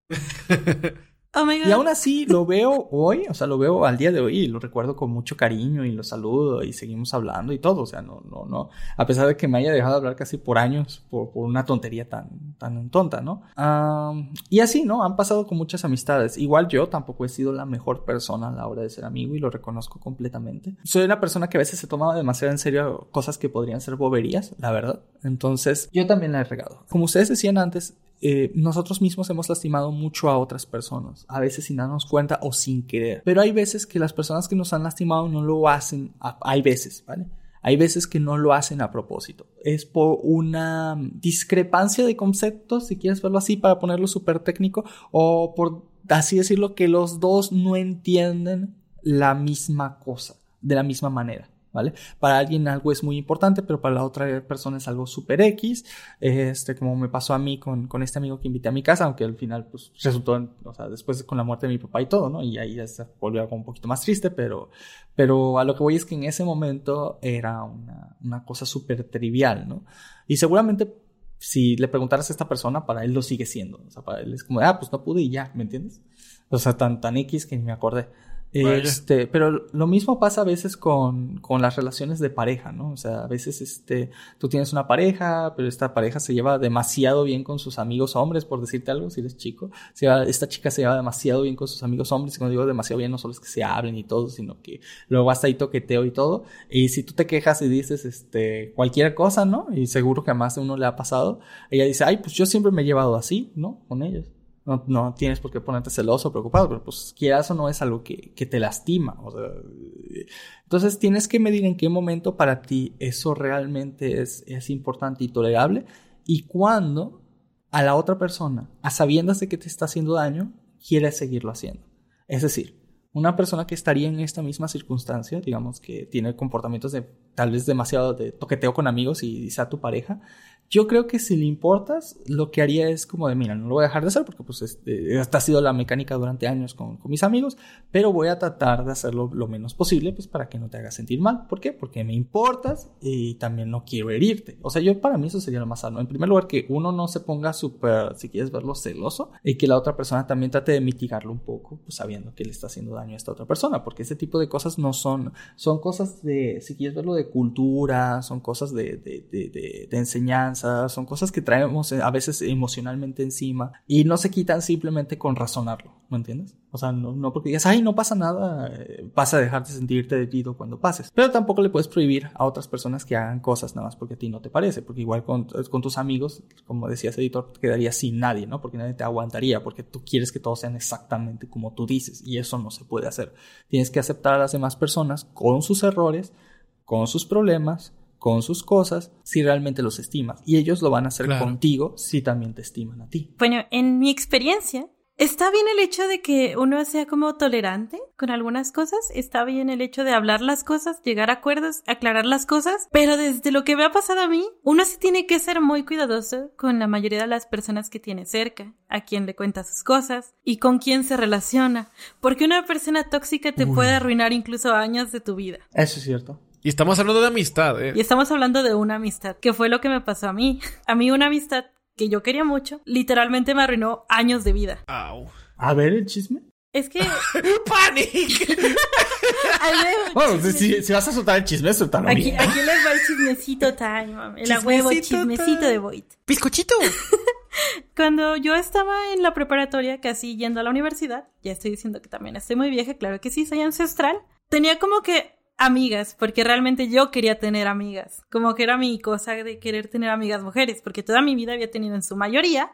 Oh my God. Y aún así lo veo hoy, o sea, lo veo al día de hoy y lo recuerdo con mucho cariño y lo saludo y seguimos hablando y todo. O sea, no, no, no. A pesar de que me haya dejado de hablar casi por años por, por una tontería tan, tan tonta, ¿no? Um, y así, ¿no? Han pasado con muchas amistades. Igual yo tampoco he sido la mejor persona a la hora de ser amigo y lo reconozco completamente. Soy una persona que a veces se tomaba demasiado en serio cosas que podrían ser boberías, la verdad. Entonces, yo también la he regado. Como ustedes decían antes, eh, nosotros mismos hemos lastimado mucho a otras personas, a veces sin darnos cuenta o sin querer. Pero hay veces que las personas que nos han lastimado no lo hacen, hay veces, ¿vale? Hay veces que no lo hacen a propósito. Es por una discrepancia de conceptos, si quieres verlo así, para ponerlo súper técnico, o por así decirlo, que los dos no entienden la misma cosa de la misma manera. ¿Vale? Para alguien algo es muy importante, pero para la otra persona es algo super X, este, como me pasó a mí con, con este amigo que invité a mi casa, aunque al final, pues, resultó, o sea, después con la muerte de mi papá y todo, ¿no? Y ahí ya se volvió algo un poquito más triste, pero, pero a lo que voy es que en ese momento era una, una cosa súper trivial, ¿no? Y seguramente si le preguntaras a esta persona, para él lo sigue siendo, o sea, para él es como, ah, pues no pude y ya, ¿me entiendes? O sea, tan, tan X que ni me acordé. Este, pero lo mismo pasa a veces con, con las relaciones de pareja, ¿no? O sea, a veces este, tú tienes una pareja, pero esta pareja se lleva demasiado bien con sus amigos hombres, por decirte algo, si eres chico. Se esta chica se lleva demasiado bien con sus amigos hombres, y cuando digo demasiado bien, no solo es que se hablen y todo, sino que luego hasta ahí toqueteo y todo. Y si tú te quejas y dices, este, cualquier cosa, ¿no? Y seguro que a más de uno le ha pasado, ella dice, ay, pues yo siempre me he llevado así, ¿no? Con ellos. No, no, tienes por qué ponerte celoso o preocupado, pero pues quieras o no es algo que, que te lastima. O sea, entonces tienes que medir en qué momento para ti eso realmente es, es importante y tolerable y cuándo a la otra persona, a sabiendas de que te está haciendo daño, quieres seguirlo haciendo. Es decir, una persona que estaría en esta misma circunstancia, digamos que tiene comportamientos de tal vez demasiado de toqueteo con amigos y sea tu pareja, yo creo que si le importas, lo que haría es como de, mira, no lo voy a dejar de hacer porque pues este, esta ha sido la mecánica durante años con, con, mis amigos, pero voy a tratar de hacerlo lo menos posible pues para que no te hagas sentir mal. ¿Por qué? Porque me importas y también no quiero herirte. O sea, yo para mí eso sería lo más sano. En primer lugar, que uno no se ponga súper, si quieres verlo, celoso y que la otra persona también trate de mitigarlo un poco, pues sabiendo que le está haciendo daño a esta otra persona, porque ese tipo de cosas no son, son cosas de, si quieres verlo, de cultura, son cosas de, de, de, de enseñanza son cosas que traemos eh, a veces emocionalmente encima y no se quitan simplemente con razonarlo, ¿me entiendes? O sea, no, no porque digas, ay, no pasa nada, eh, vas a dejar de sentirte herido cuando pases. Pero tampoco le puedes prohibir a otras personas que hagan cosas nada más porque a ti no te parece, porque igual con, con tus amigos, como decías, editor, te quedarías sin nadie, ¿no? Porque nadie te aguantaría, porque tú quieres que todos sean exactamente como tú dices y eso no se puede hacer. Tienes que aceptar a las demás personas con sus errores, con sus problemas, con sus cosas, si realmente los estimas. Y ellos lo van a hacer Claro. contigo si también te estiman a ti. Bueno, en mi experiencia, está bien el hecho de que uno sea como tolerante con algunas cosas, está bien el hecho de hablar las cosas, llegar a acuerdos, aclarar las cosas, pero desde lo que me ha pasado a mí, uno sí tiene que ser muy cuidadoso con la mayoría de las personas que tiene cerca, a quien le cuenta sus cosas y con quién se relaciona, porque una persona tóxica te Uy. puede arruinar incluso años de tu vida. Eso es cierto. Y estamos hablando de amistad, ¿eh? Y estamos hablando de una amistad, que fue lo que me pasó a mí. A mí una amistad que yo quería mucho, literalmente me arruinó años de vida. Au. A ver el chisme. Es que... ¡Panic! Bueno, si, vas a soltar el chisme, suéltalo Aquí, bien. aquí les va el chismecito time, mami. el huevo Chismecito time. de Void. ¡Bizcochito! Cuando yo estaba en la preparatoria, casi yendo a la universidad, ya estoy diciendo que también estoy muy vieja, claro que sí, soy ancestral, tenía como que amigas, porque realmente yo quería tener amigas, como que era mi cosa de querer tener amigas mujeres, porque toda mi vida había tenido en su mayoría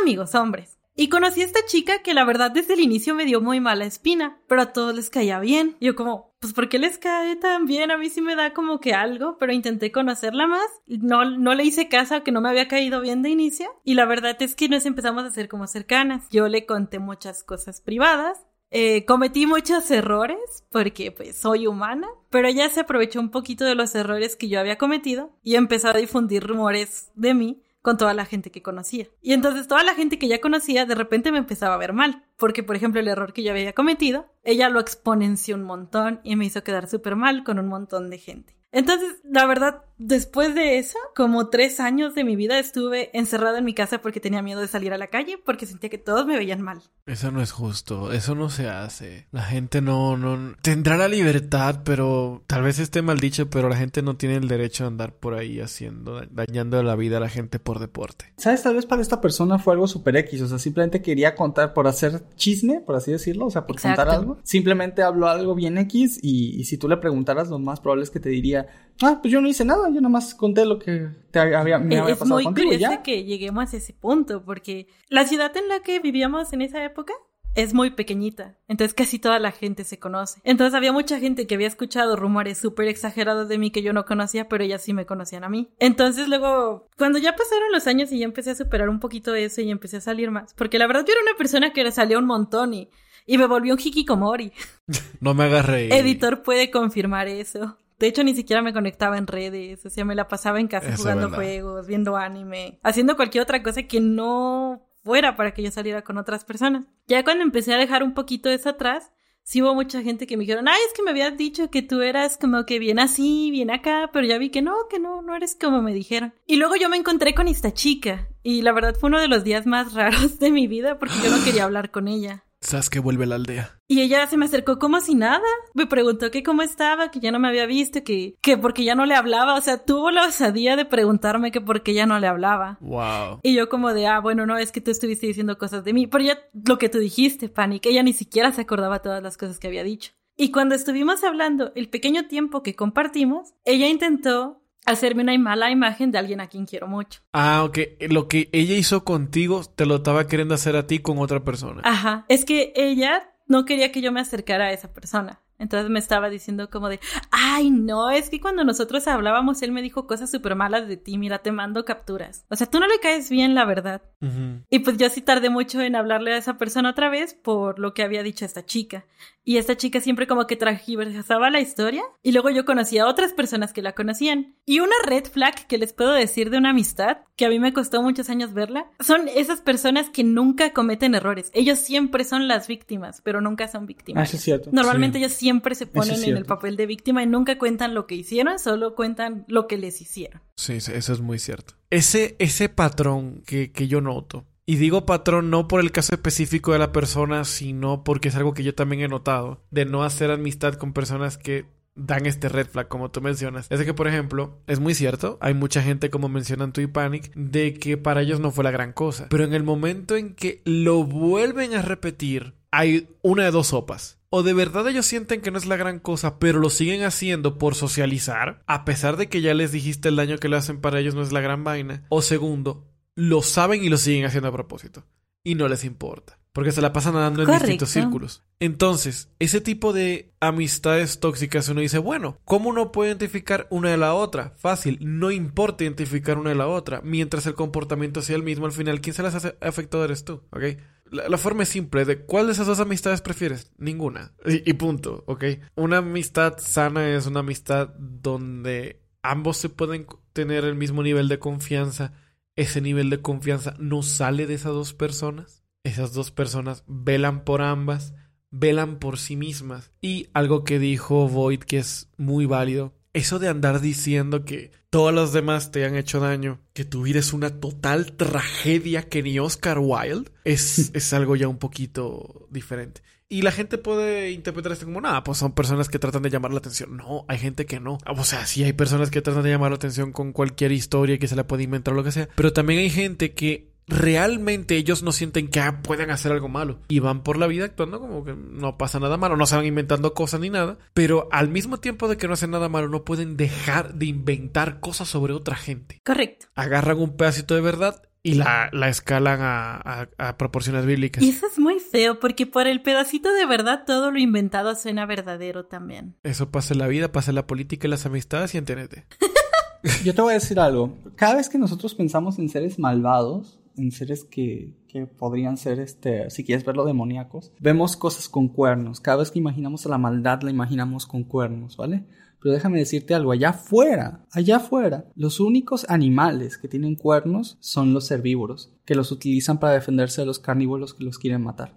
amigos hombres. Y conocí a esta chica que la verdad desde el inicio me dio muy mala espina, pero a todos les caía bien. Yo como, pues ¿por qué les cae tan bien? A mí sí me da como que algo, pero intenté conocerla más. No, no le hice caso que no me había caído bien de inicio. Y la verdad es que nos empezamos a hacer como cercanas. Yo le conté muchas cosas privadas. Eh, cometí muchos errores porque pues soy humana, pero ella se aprovechó un poquito de los errores que yo había cometido y empezó a difundir rumores de mí con toda la gente que conocía. Y entonces toda la gente que ya conocía de repente me empezaba a ver mal, porque por ejemplo el error que yo había cometido, ella lo exponenció un montón y me hizo quedar súper mal con un montón de gente. Entonces, la verdad, después de eso, como tres años de mi vida estuve encerrada en mi casa porque tenía miedo de salir a la calle porque sentía que todos me veían mal. Eso no es justo, eso no se hace. La gente no, no tendrá la libertad, pero tal vez esté mal dicho, pero la gente no tiene el derecho a andar por ahí haciendo, dañando la vida a la gente por deporte. ¿Sabes? Tal vez para esta persona fue algo super X. O sea, simplemente quería contar por hacer chisme, por así decirlo. O sea, por Exacto. contar algo. Simplemente habló algo bien X. Y, y si tú le preguntaras, lo más probable es que te diría: Ah, pues yo no hice nada. Yo nada más conté lo que te había, me Eh, había es pasado muy contigo. y curioso ya. que lleguemos a ese punto, porque la ciudad en la que vivíamos en esa época es muy pequeñita, entonces casi toda la gente se conoce. Entonces había mucha gente que había escuchado rumores súper exagerados de mí que yo no conocía, pero ellas sí me conocían a mí. Entonces luego, cuando ya pasaron los años y ya empecé a superar un poquito eso y empecé a salir más, porque la verdad yo era una persona que salía un montón y, y me volvió un hikikomori. No me reír. Editor puede confirmar eso. De hecho, ni siquiera me conectaba en redes, o sea, me la pasaba en casa Eso jugando juegos, viendo anime, haciendo cualquier otra cosa que no fuera para que yo saliera con otras personas. Ya cuando empecé a dejar un poquito eso atrás, sí hubo mucha gente que me dijeron, ay, es que me habías dicho que tú eras como que bien así, bien acá, pero ya vi que no, que no, no eres como me dijeron. Y luego yo me encontré con esta chica, y la verdad fue uno de los días más raros de mi vida porque yo no quería hablar con ella. Sabes que vuelve la aldea. Y ella se me acercó como si nada. Me preguntó que cómo estaba, que ya no me había visto, que, que porque ya no le hablaba. O sea, tuvo la osadía de preguntarme que por qué ya no le hablaba. Wow. Y yo como de, ah, bueno, no, es que tú estuviste diciendo cosas de mí. Pero ya lo que tú dijiste, Pani, que ella ni siquiera se acordaba todas las cosas que había dicho. Y cuando estuvimos hablando el pequeño tiempo que compartimos, ella intentó hacerme una mala imagen de alguien a quien quiero mucho. Ah, ok. Lo que ella hizo contigo, te lo estaba queriendo hacer a ti con otra persona. Ajá. Es que ella no quería que yo me acercara a esa persona. Entonces me estaba diciendo como de, ay, no, es que cuando nosotros hablábamos, él me dijo cosas súper malas de ti, mira, te mando capturas. O sea, tú no le caes bien, la verdad. Ujú. Y pues yo sí tardé mucho en hablarle a esa persona otra vez por lo que había dicho esta chica. Y esta chica siempre como que tragiversaba la historia. Y luego yo conocí a otras personas que la conocían. Y una red flag que les puedo decir de una amistad, que a mí me costó muchos años verla, son esas personas que nunca cometen errores. Ellos siempre son las víctimas, pero nunca son Ah, víctimas. eso es cierto. Normalmente Sí. ellos siempre se ponen en el papel de víctima y nunca cuentan lo que hicieron, solo cuentan lo que les hicieron. Sí, sí, eso es muy cierto. Ese, ese patrón que, que yo noto, y digo patrón no por el caso específico de la persona, sino porque es algo que yo también he notado, de no hacer amistad con personas que dan este red flag, como tú mencionas. Es de que, por ejemplo, es muy cierto, hay mucha gente, como mencionan tú y Panic, de que para ellos no fue la gran cosa. Pero en el momento en que lo vuelven a repetir, hay una de dos sopas. O de verdad ellos sienten que no es la gran cosa, pero lo siguen haciendo por socializar, a pesar de que ya les dijiste el daño que le hacen para ellos no es la gran vaina. O segundo, lo saben y lo siguen haciendo a propósito. Y no les importa. Porque se la pasan nadando en distintos círculos. Entonces, ese tipo de amistades tóxicas uno dice, bueno, ¿cómo uno puede identificar una de la otra? Fácil, no importa identificar una de la otra. Mientras el comportamiento sea el mismo, al final, ¿quién se las hace afectado eres tú? ¿Ok? La, forma es simple, de cuál de esas dos amistades prefieres? Ninguna. Y, y punto, ¿ok? Una amistad sana es una amistad donde ambos se pueden tener el mismo nivel de confianza. Ese nivel de confianza no sale de esas dos personas. Esas dos personas velan por ambas, velan por sí mismas. Y algo que dijo Void que es muy válido, eso de andar diciendo que todos los demás te han hecho daño, que tu vida es una total tragedia que ni Oscar Wilde, es, es algo ya un poquito diferente. Y la gente puede interpretar esto como, nada, pues son personas que tratan de llamar la atención. No, hay gente que no. O sea, sí hay personas que tratan de llamar la atención con cualquier historia que se la puede inventar o lo que sea. Pero también hay gente que realmente ellos no sienten que ah, pueden hacer algo malo y van por la vida actuando como que no pasa nada malo, no se van inventando cosas ni nada, pero al mismo tiempo de que no hacen nada malo no pueden dejar de inventar cosas sobre otra gente. Correcto. Agarran un pedacito de verdad y la, la escalan a, a, proporciones bíblicas. Y eso es muy feo, porque por el pedacito de verdad todo lo inventado suena verdadero también. Eso pasa en la vida, pasa en la política y las amistades y en TNT. Yo te voy a decir algo. Cada vez que nosotros pensamos en seres malvados, en seres que, que podrían ser, este, si quieres verlo, demoníacos, vemos cosas con cuernos. Cada vez que imaginamos a la maldad, la imaginamos con cuernos, ¿vale? Pero déjame decirte algo, allá afuera, allá afuera, los únicos animales que tienen cuernos son los herbívoros que los utilizan para defenderse de los carnívoros que los quieren matar.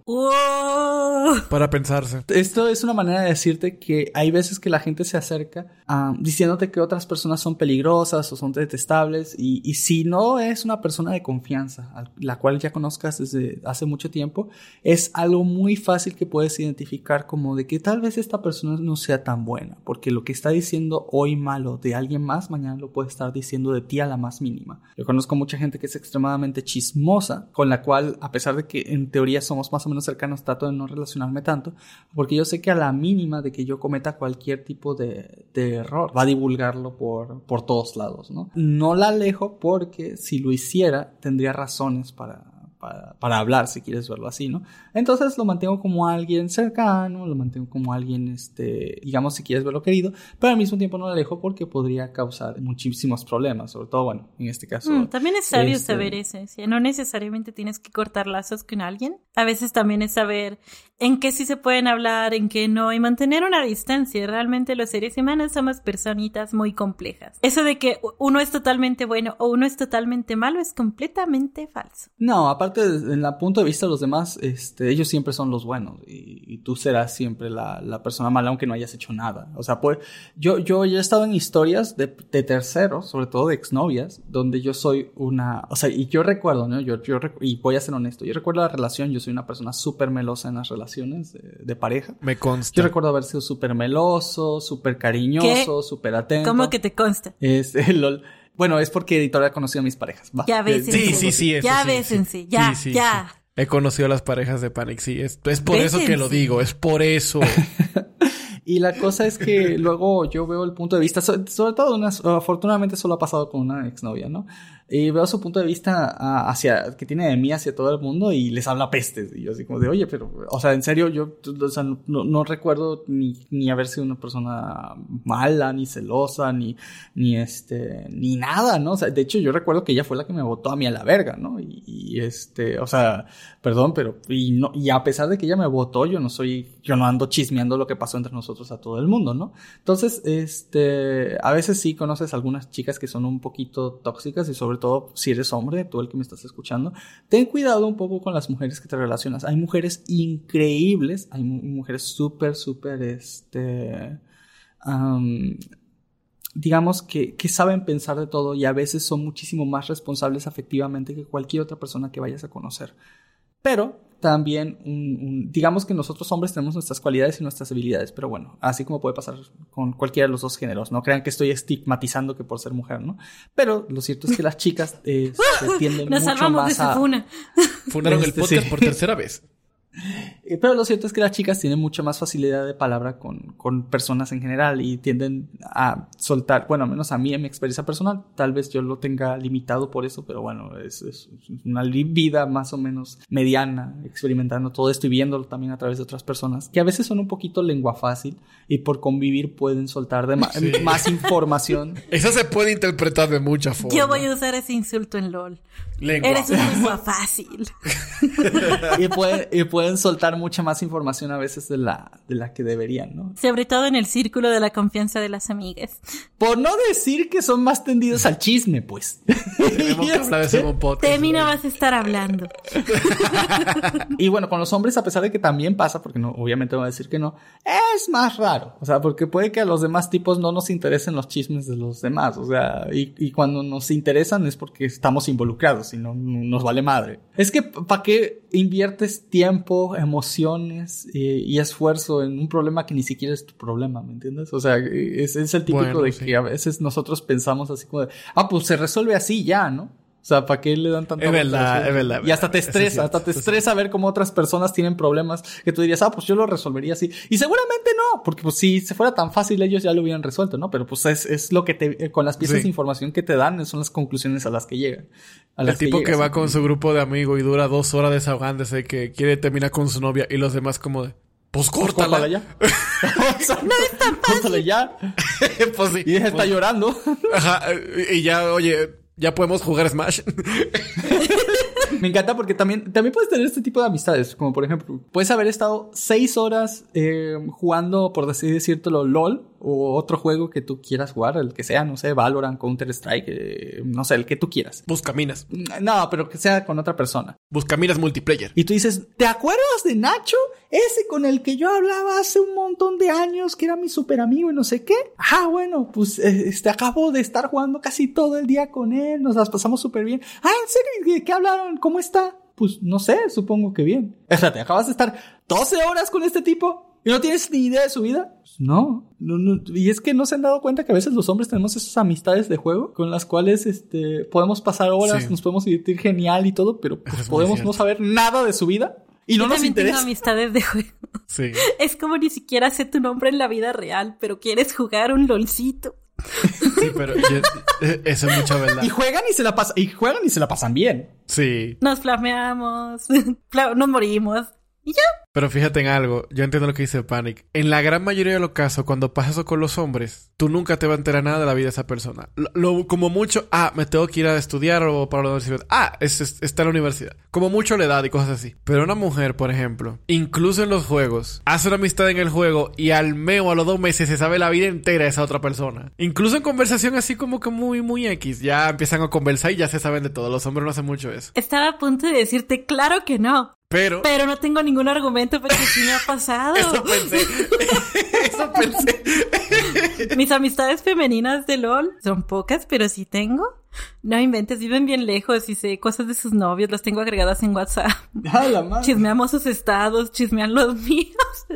Para pensarse. Esto es una manera de decirte que hay veces que la gente se acerca ah, diciéndote que otras personas son peligrosas o son detestables y, y, si no es una persona de confianza, la cual ya conozcas desde hace mucho tiempo, es algo muy fácil que puedes identificar como de que tal vez esta persona no sea tan buena, porque lo que está diciendo hoy malo de alguien más, mañana lo puede estar diciendo de ti a la más mínima. Yo conozco mucha gente que es extremadamente chismosa con la cual, a pesar de que en teoría somos más o menos cercanos, trato de no relacionarme tanto, porque yo sé que a la mínima de que yo cometa cualquier tipo de, error, va a divulgarlo por, por todos lados, ¿no? No la alejo porque si lo hiciera, tendría razones para, para, hablar, si quieres verlo así, ¿no? Entonces lo mantengo como alguien cercano, lo mantengo como alguien, este, digamos, si quieres verlo querido, pero al mismo tiempo no lo alejo porque podría causar muchísimos problemas, sobre todo, bueno, en este caso. Mm, también es sabio este saber eso, ¿sí? no necesariamente tienes que cortar lazos con alguien, a veces también es saber en qué sí se pueden hablar, en qué no, y mantener una distancia. Realmente los seres humanos somos personitas muy complejas. Eso de que uno es totalmente bueno o uno es totalmente malo es completamente falso. No, aparte en el punto de vista de los demás, este, ellos siempre son los buenos y, tú serás siempre la, persona mala aunque no hayas hecho nada. O sea, pues yo, ya he estado en historias de, de, terceros, sobre todo de exnovias, donde yo soy una, o sea, y yo recuerdo, ¿no? Yo, yo, y voy a ser honesto, yo recuerdo la relación, yo soy una persona súper melosa en las relaciones de, pareja. Me consta. Yo recuerdo haber sido súper meloso, súper cariñoso, súper atento. ¿Cómo que te consta? Este, lol. Bueno, es porque Editorial ha conocido a mis parejas. Ya ves. Sí, sí, sí. ya ves, sí. Ya, ya. He conocido a las parejas de Panic, sí. Es, es por eso que lo digo, es por eso. y la cosa es que luego yo veo el punto de vista, sobre, todo, afortunadamente solo ha pasado con una exnovia, ¿no? Y veo su punto de vista hacia, que tiene de mí hacia todo el mundo y les habla pestes. Y yo así como de, oye, pero, o sea, en serio, yo o sea, no, recuerdo ni, ni haber sido una persona mala, ni celosa, ni, ni este, ni nada, ¿no? O sea, de hecho, yo recuerdo que ella fue la que me votó a mí a la verga, ¿no? Y, y este, o sea, perdón, pero, y no, y a pesar de que ella me votó, yo no soy, yo no ando chismeando lo que pasó entre nosotros a todo el mundo, ¿no? Entonces, este, a veces sí conoces algunas chicas que son un poquito tóxicas y sobre todo si eres hombre, tú el que me estás escuchando, ten cuidado un poco con las mujeres que te relacionas. Hay mujeres increíbles, hay mujeres súper, súper, este, digamos que, que saben pensar de todo y a veces son muchísimo más responsables afectivamente que cualquier otra persona que vayas a conocer. Pero también, digamos que nosotros hombres tenemos nuestras cualidades y nuestras habilidades, pero bueno, así como puede pasar con cualquiera de los dos géneros, no crean que estoy estigmatizando que por ser mujer, ¿no? Pero lo cierto es que las chicas eh, se tienden mucho más a... Fundaron el este, podcast por tercera vez. Eh, pero lo cierto es que las chicas tienen mucha más facilidad de palabra con, con, personas en general y tienden a soltar, bueno, al menos a mí en mi experiencia personal, tal vez yo lo tenga limitado por eso, pero bueno, es, es una vida más o menos mediana experimentando todo esto y viéndolo también a través de otras personas que a veces son un poquito lengua fácil y por convivir pueden soltar de más información. Eso se puede interpretar de muchas formas. Yo voy a usar ese insulto en LOL. Eres un lengua fácil. y, pueden, y pueden soltar mucha más información a veces de la, de la que deberían, ¿no? Sobre todo en el círculo de la confianza de las amigas. Por no decir que son más tendidos al chisme, pues. De mí no vas a estar hablando. y bueno, con los hombres, a pesar de que también pasa, porque no, obviamente voy a decir que no, es más raro. O sea, porque puede que a los demás tipos no nos interesen los chismes de los demás. O sea, y, y cuando nos interesan es porque estamos involucrados y no nos vale madre. Es que, ¿para qué inviertes tiempo, emociones eh, y esfuerzo en un problema que ni siquiera es tu problema? ¿Me entiendes? O sea, es, es el típico de que a veces nosotros pensamos así como de, ah, pues se resuelve así ya, ¿no? O sea, ¿para qué le dan tanta Es verdad, es verdad. Y hasta te estresa, hasta te estresa ver cómo otras personas tienen problemas que tú dirías, ah, pues yo lo resolvería así. Y seguramente no, porque pues si se fuera tan fácil ellos ya lo hubieran resuelto, ¿no? Pero pues es, es lo que te, eh, con las piezas de información que te dan, son las conclusiones a las que llegan. El tipo que, va con su grupo de amigos y dura dos horas desahogándose que quiere terminar con su novia y los demás como de, pues, pues córtala. ya. no es tan fácil. ya. pues sí. Y ella está pues llorando. Ajá. Y ya, oye, ya podemos jugar Smash. Me encanta porque también, también puedes tener este tipo de amistades, como por ejemplo, puedes haber estado seis horas eh, jugando, por así decírtelo, LOL o otro juego que tú quieras jugar, el que sea, no sé, Valorant, Counter-Strike, eh, no sé, el que tú quieras. Buscaminas. No, pero que sea con otra persona. Buscaminas multiplayer. Y tú dices, ¿te acuerdas de Nacho? Ese con el que yo hablaba hace un montón de años, que era mi super amigo y no sé qué. Ah, bueno, pues este acabo de estar jugando casi todo el día con él, nos las pasamos súper bien. Ah, ¿en serio? ¿Qué hablaron? ¿Cómo está? Pues no sé, supongo que bien. Espérate, acabas de estar 12 horas con este tipo. ¿Y no tienes ni idea de su vida? Pues no. no, Y es que no se han dado cuenta que a veces los hombres tenemos esas amistades de juego con las cuales este, podemos pasar horas, nos podemos divertir genial y todo, pero pues, podemos no saber nada de su vida. Y no nos interesa. Tengo amistades de juego. Sí. Es como ni siquiera sé tu nombre en la vida real, pero quieres jugar un lolcito. Sí, pero eh, eso es mucha verdad. Y juegan y se la pasan, y juegan y se la pasan bien. Sí. Nos flameamos, nos morimos. Y ya. Pero fíjate en algo, yo entiendo lo que dice Panic. En la gran mayoría de los casos, cuando pasa eso con los hombres, tú nunca te vas a enterar nada de la vida de esa persona. Lo, como mucho, ah, me tengo que ir a estudiar o para la universidad. Ah, es, está en la universidad. Como mucho la edad y cosas así. Pero una mujer, por ejemplo, incluso en los juegos, hace una amistad en el juego y al mes o a los dos meses se sabe la vida entera de esa otra persona. Incluso en conversación así como que muy, muy X. Ya empiezan a conversar y ya se saben de todo. Los hombres no hacen mucho eso. Estaba a punto de decirte, claro que no. Pero. Pero no tengo ningún argumento porque sí me ha pasado. Eso pensé. Eso pensé. Mis amistades femeninas de LOL son pocas, pero sí tengo. No inventes, viven bien lejos y sé cosas de sus novios, las tengo agregadas en WhatsApp. Chismeamos sus estados, chismean los míos.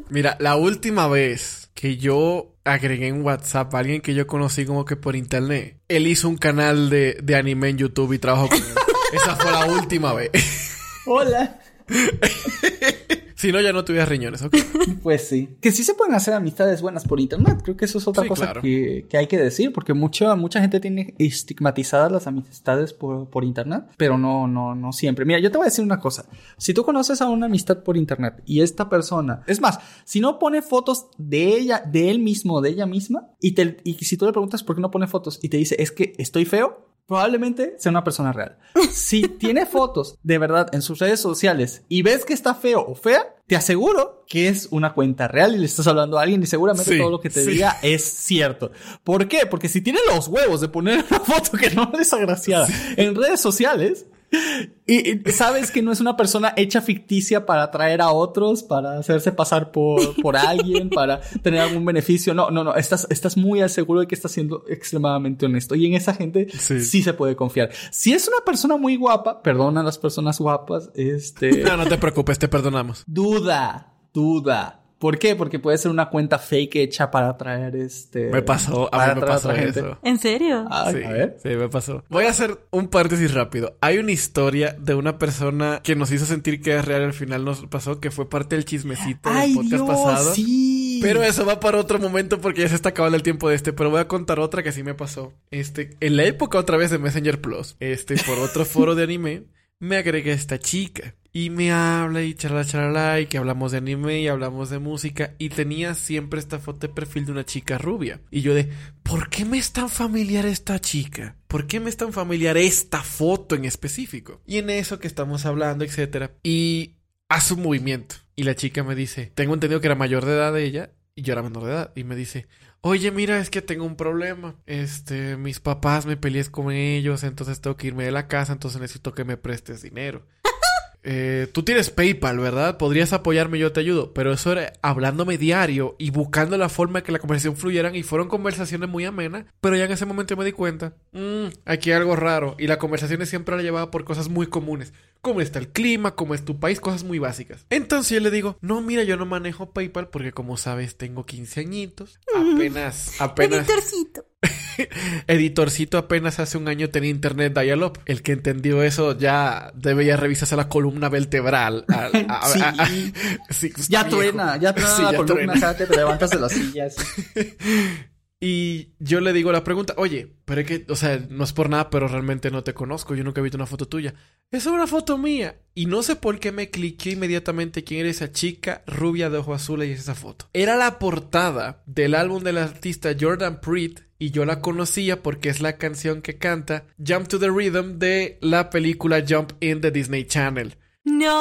Mira, la última vez que yo agregué en WhatsApp a alguien que yo conocí como que por internet, él hizo un canal de, de anime en YouTube y trabajó con él. Esa fue la última vez. Hola. si no, ya no tuvieras riñones, ¿ok? Pues sí. Que sí se pueden hacer amistades buenas por internet. Creo que eso es otra cosa que, hay que decir, porque mucha, mucha gente tiene estigmatizadas las amistades por, por internet, pero no, no, no siempre. Mira, yo te voy a decir una cosa. Si tú conoces a una amistad por internet y esta persona, es más, si no pone fotos de ella, de él mismo, de ella misma, y, te, y si tú le preguntas por qué no pone fotos y te dice, es que estoy feo, probablemente sea una persona real. Si tiene fotos de verdad en sus redes sociales y ves que está feo o fea, te aseguro que es una cuenta real y le estás hablando a alguien y seguramente todo lo que te diga es cierto. ¿Por qué? Porque si tiene los huevos de poner una foto que no es agraciada en redes sociales, Y, sabes que no es una persona hecha ficticia para atraer a otros, para hacerse pasar por, por alguien, para tener algún beneficio. No, no, no. Estás, estás muy al seguro de que estás siendo extremadamente honesto. Y en esa gente sí. se puede confiar. Si es una persona muy guapa, perdona a las personas guapas, este. No, no te preocupes, te perdonamos. Duda, duda ¿Por qué? Porque puede ser una cuenta fake hecha para atraer este. Me pasó, a mí me pasó eso. ¿En serio? sí, a ver. Sí, me pasó. Voy a hacer un paréntesis rápido. Hay una historia de una persona que nos hizo sentir que es real al final nos pasó, que fue parte del chismecito del podcast pasado. Sí. Pero eso va para otro momento porque ya se está acabando el tiempo de este. Pero voy a contar otra que sí me pasó. Este, en la época otra vez de Messenger Plus, este, por otro foro de anime, me agregué esta chica. Y me habla y charla, charla, y que hablamos de anime y hablamos de música. Y tenía siempre esta foto de perfil de una chica rubia. Y yo de, ¿por qué me es tan familiar esta chica? ¿Por qué me es tan familiar esta foto en específico? Y en eso que estamos hablando, etcétera. Y hace un movimiento. Y la chica me dice, tengo entendido que era mayor de edad de ella. Y yo era menor de edad. Y me dice, oye, mira, es que tengo un problema. Este, mis papás me peleé con ellos, entonces tengo que irme de la casa, entonces necesito que me prestes dinero. Eh, tú tienes PayPal, ¿verdad? Podrías apoyarme, yo te ayudo. Pero eso era hablándome diario y buscando la forma de que la conversación fluyeran y fueron conversaciones muy amenas. Pero ya en ese momento me di cuenta, mmm, aquí hay algo raro. Y la conversación siempre la llevaba por cosas muy comunes. Cómo está el clima, cómo es tu país, cosas muy básicas. Entonces yo le digo, no, mira, yo no manejo PayPal porque como sabes tengo 15 añitos. Apenas, apenas... Editorcito apenas hace un año tenía internet dial-up. El que entendió eso ya debería revisarse la columna vertebral. sí. ya truena, ya truena la columna, te levantas de las sillas. Y yo le digo la pregunta, oye, pero es que, o sea, no es por nada, pero realmente no te conozco, yo nunca he visto una foto tuya. Esa es una foto mía. Y no sé por qué me cliqué inmediatamente quién era esa chica rubia de ojos azules y esa foto. Era la portada del álbum del artista Jordan Preet y yo la conocía porque es la canción que canta Jump to the Rhythm de la película Jump in the Disney Channel. No.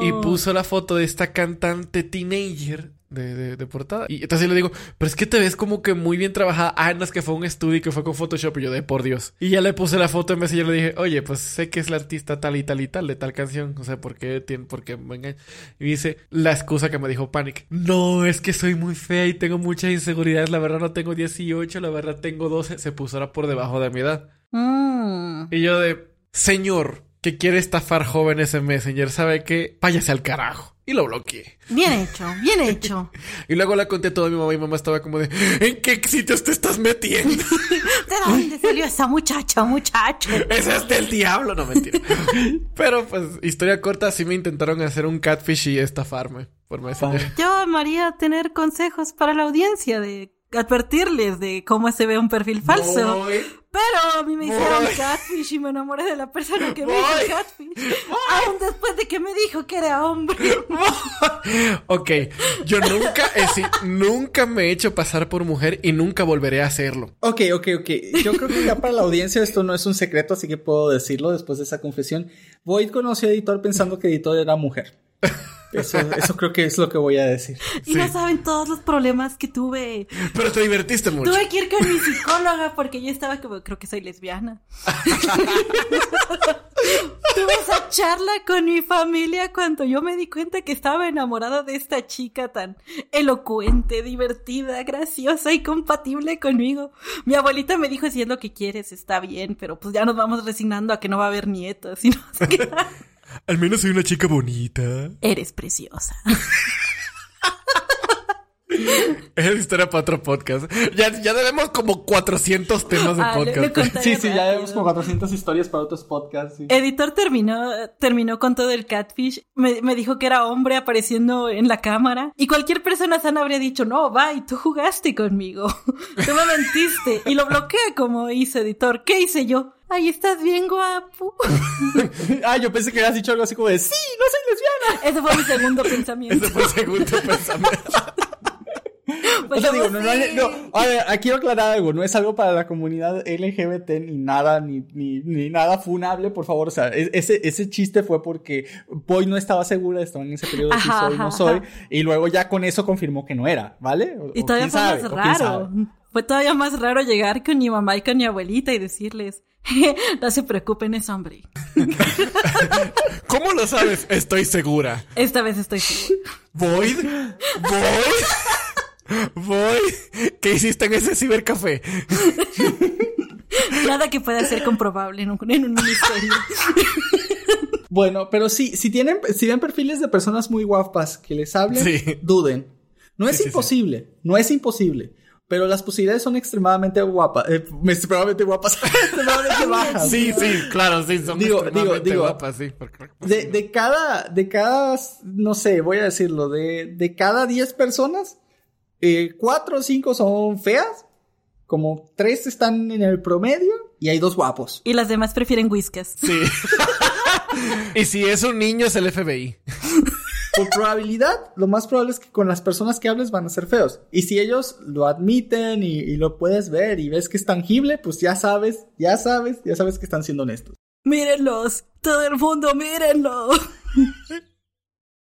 Y puso la foto de esta cantante teenager de, de, portada. Y entonces le digo, pero es que te ves como que muy bien trabajada. Ah, no, es que fue un estudio que fue con Photoshop. Y yo, de por Dios. Y ya le puse la foto en vez y yo le dije, oye, pues sé que es la artista tal y tal y tal de tal canción. O sea, ¿por qué tiene, por qué venga? Y dice, la excusa que me dijo Panic. No, es que soy muy fea y tengo muchas inseguridades. La verdad no tengo 18, la verdad tengo 12. Se puso ahora por debajo de mi edad. Mm. Y yo de, señor, que quiere estafar jóvenes en Messenger, ¿sabe qué? Váyase al carajo. Y lo bloqueé. Bien hecho, bien hecho. y luego le conté todo a mi mamá y mi mamá estaba como de, ¿en qué sitios te estás metiendo? ¿De dónde salió esa muchacha, muchacho? Ese es del diablo, no mentira. Pero pues, historia corta, sí me intentaron hacer un catfish y estafarme por Messenger. Yo amaría tener consejos para la audiencia de advertirles de cómo se ve un perfil falso. Pero a mí me hicieron catfish y me enamoré de la persona que me hizo catfish. Aún después de que me dijo que era hombre. ok, yo nunca, nunca me he hecho pasar por mujer y nunca volveré a hacerlo. Ok, ok, ok. Yo creo que ya para la audiencia esto no es un secreto, así que puedo decirlo después de esa confesión. Voy conoció a Editor pensando que Editor era mujer. Eso, eso creo que es lo que voy a decir. Y no saben todos los problemas que tuve. Pero te divertiste mucho. Tuve que ir con mi psicóloga porque yo estaba como, creo que soy lesbiana. tuve esa charla con mi familia cuando yo me di cuenta que estaba enamorada de esta chica tan elocuente, divertida, graciosa y compatible conmigo. Mi abuelita me dijo, si es lo que quieres, está bien, pero pues ya nos vamos resignando a que no va a haber nietos. Y no sé Al menos soy una chica bonita. Eres preciosa. Es historia para otro podcast. Ya, ya debemos como 400 temas de ah, podcast. sí, sí, ya debemos como 400 historias para otros podcasts. Editor terminó, terminó con todo el catfish. Me, me, dijo que era hombre apareciendo en la cámara. Y cualquier persona sana habría dicho, no, va, y tú jugaste conmigo. tú me mentiste. Y lo bloqueé como hizo Editor. ¿Qué hice yo? Ay, estás bien guapo. ah, yo pensé que habías dicho algo así como de, sí, no soy lesbiana. Ese fue mi segundo pensamiento. Ese fue el segundo pensamiento. Pues digo, no, no, a ver, aquí quiero aclarar algo, no es algo para la comunidad LGBT ni nada, ni, ni, ni nada funable, por favor, o sea, ese, ese chiste fue porque Boy no estaba segura, estaba en ese periodo de si soy o no soy, y luego ya con eso confirmó que no era, ¿vale? y todavía fue más raro, Fue todavía más raro llegar con mi mamá y con mi abuelita y decirles, no se preocupen, es hombre. ¿Cómo lo sabes? Estoy segura. Esta vez estoy segura. ¿Void? ¿Void? ¿Void? ¿Qué hiciste en ese cibercafé? Nada que pueda ser comprobable en un, en un ministerio. Bueno, pero sí, si tienen, si ven perfiles de personas muy guapas que les hablen, Sí. duden. No es Sí, sí, imposible, no es imposible. Pero las posibilidades son extremadamente guapas, eh, extremadamente guapas, extremadamente bajas. Sí, sí, claro, sí, son Digo, extremadamente digo, digo, guapas, sí. De, de cada, de cada, no sé, voy a decirlo, de, de cada 10 personas, eh, 4 o 5 son feas, como 3 están en el promedio y hay dos guapos. Y las demás prefieren whiskas. Sí. y si es un niño es el FBI. Por probabilidad, lo más probable es que con las personas que hables van a ser feos. Y si ellos lo admiten y, y lo puedes ver y ves que es tangible, pues ya sabes, ya sabes, ya sabes que están siendo honestos. Mírenlos, todo el mundo, mírenlo.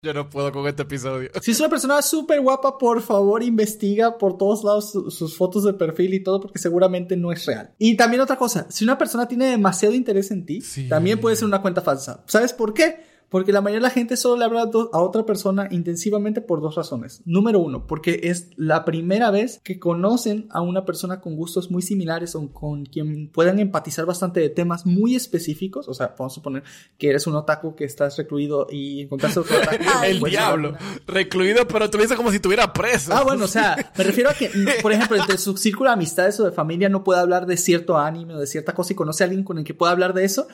Yo no puedo con este episodio. Si es una persona súper guapa, por favor investiga por todos lados su- sus fotos de perfil y todo porque seguramente no es real. Y también otra cosa, si una persona tiene demasiado interés en ti, Sí. también puede ser una cuenta falsa. ¿Sabes por qué? Porque la mayoría de la gente solo le habla a otra persona intensivamente por dos razones. Número uno, porque es la primera vez que conocen a una persona con gustos muy similares o con quien puedan empatizar bastante de temas muy específicos. O sea, vamos a suponer que eres un otaku que estás recluido y encontraste otro otaku. el pues, diablo. Recluido, pero tú dices como si estuviera preso. Ah, bueno, o sea, me refiero a que, por ejemplo, entre su círculo de amistades o de familia no puede hablar de cierto anime o de cierta cosa y conoce a alguien con el que pueda hablar de eso.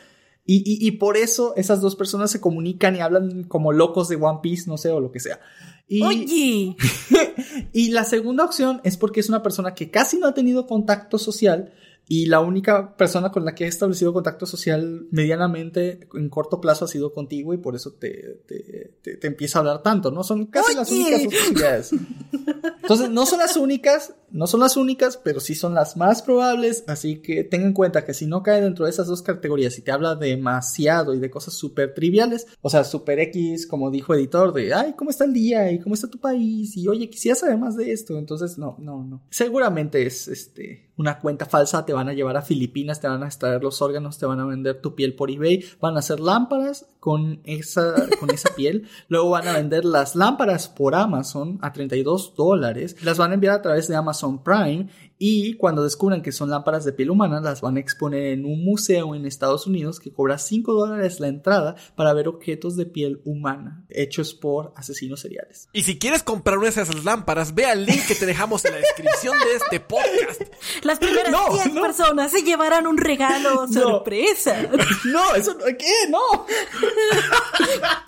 Y, y, y por eso esas dos personas se comunican y hablan como locos de One Piece, no sé, o lo que sea. Y, Oye, y la segunda opción es porque es una persona que casi no ha tenido contacto social y la única persona con la que ha establecido contacto social medianamente en corto plazo ha sido contigo y por eso te, te, te- te empieza a hablar tanto, ¿no? Son casi las únicas posibilidades. Entonces, no son las únicas, no son las únicas, pero sí son las más probables, así que ten en cuenta que si no cae dentro de esas dos categorías y te habla demasiado y de cosas súper triviales, o sea, súper X, como dijo editor, de, ay, ¿cómo está el día? ¿Y cómo está tu país? Y oye, quisiera saber más de esto, entonces, no, no, no. Seguramente es, este, una cuenta falsa, te van a llevar a Filipinas, te van a extraer los órganos, te van a vender tu piel por eBay, van a hacer lámparas con esa, con esa piel, luego van a vender las lámparas por Amazon a 32 dólares, las van a enviar a través de Amazon Amazon Prime y cuando descubran que son lámparas de piel humana, las van a exponer en un museo en Estados Unidos que cobra 5 dólares la entrada para ver objetos de piel humana hechos por asesinos seriales. Y si quieres comprar una de esas lámparas, ve al link que te dejamos en la descripción de este podcast. las primeras No, 10 no. personas se llevarán un regalo sorpresa. No, eso no, ¿qué? No.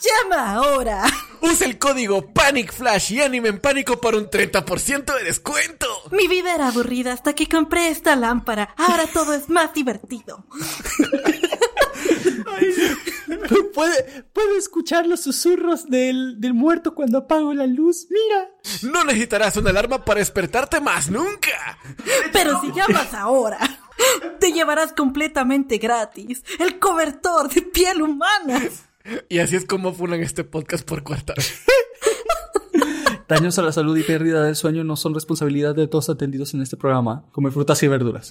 Llama ahora. Usa el código Panic Flash y Anime en Pánico para un 30% de descuento. Mi vida era aburrida hasta que compré esta lámpara. Ahora todo es más divertido. Puede, puedo escuchar los susurros del, del muerto cuando apago la luz. Mira. No necesitarás una alarma para despertarte más nunca. Pero si llamas ahora, te llevarás completamente gratis el cobertor de piel humana. Y así es como funan este podcast por cuarta vez. Daños a la salud y pérdida del sueño no son responsabilidad de todos atendidos en este programa. Come frutas y verduras.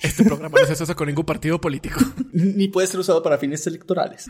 Este programa no se asocia con ningún partido político. Ni puede ser usado para fines electorales.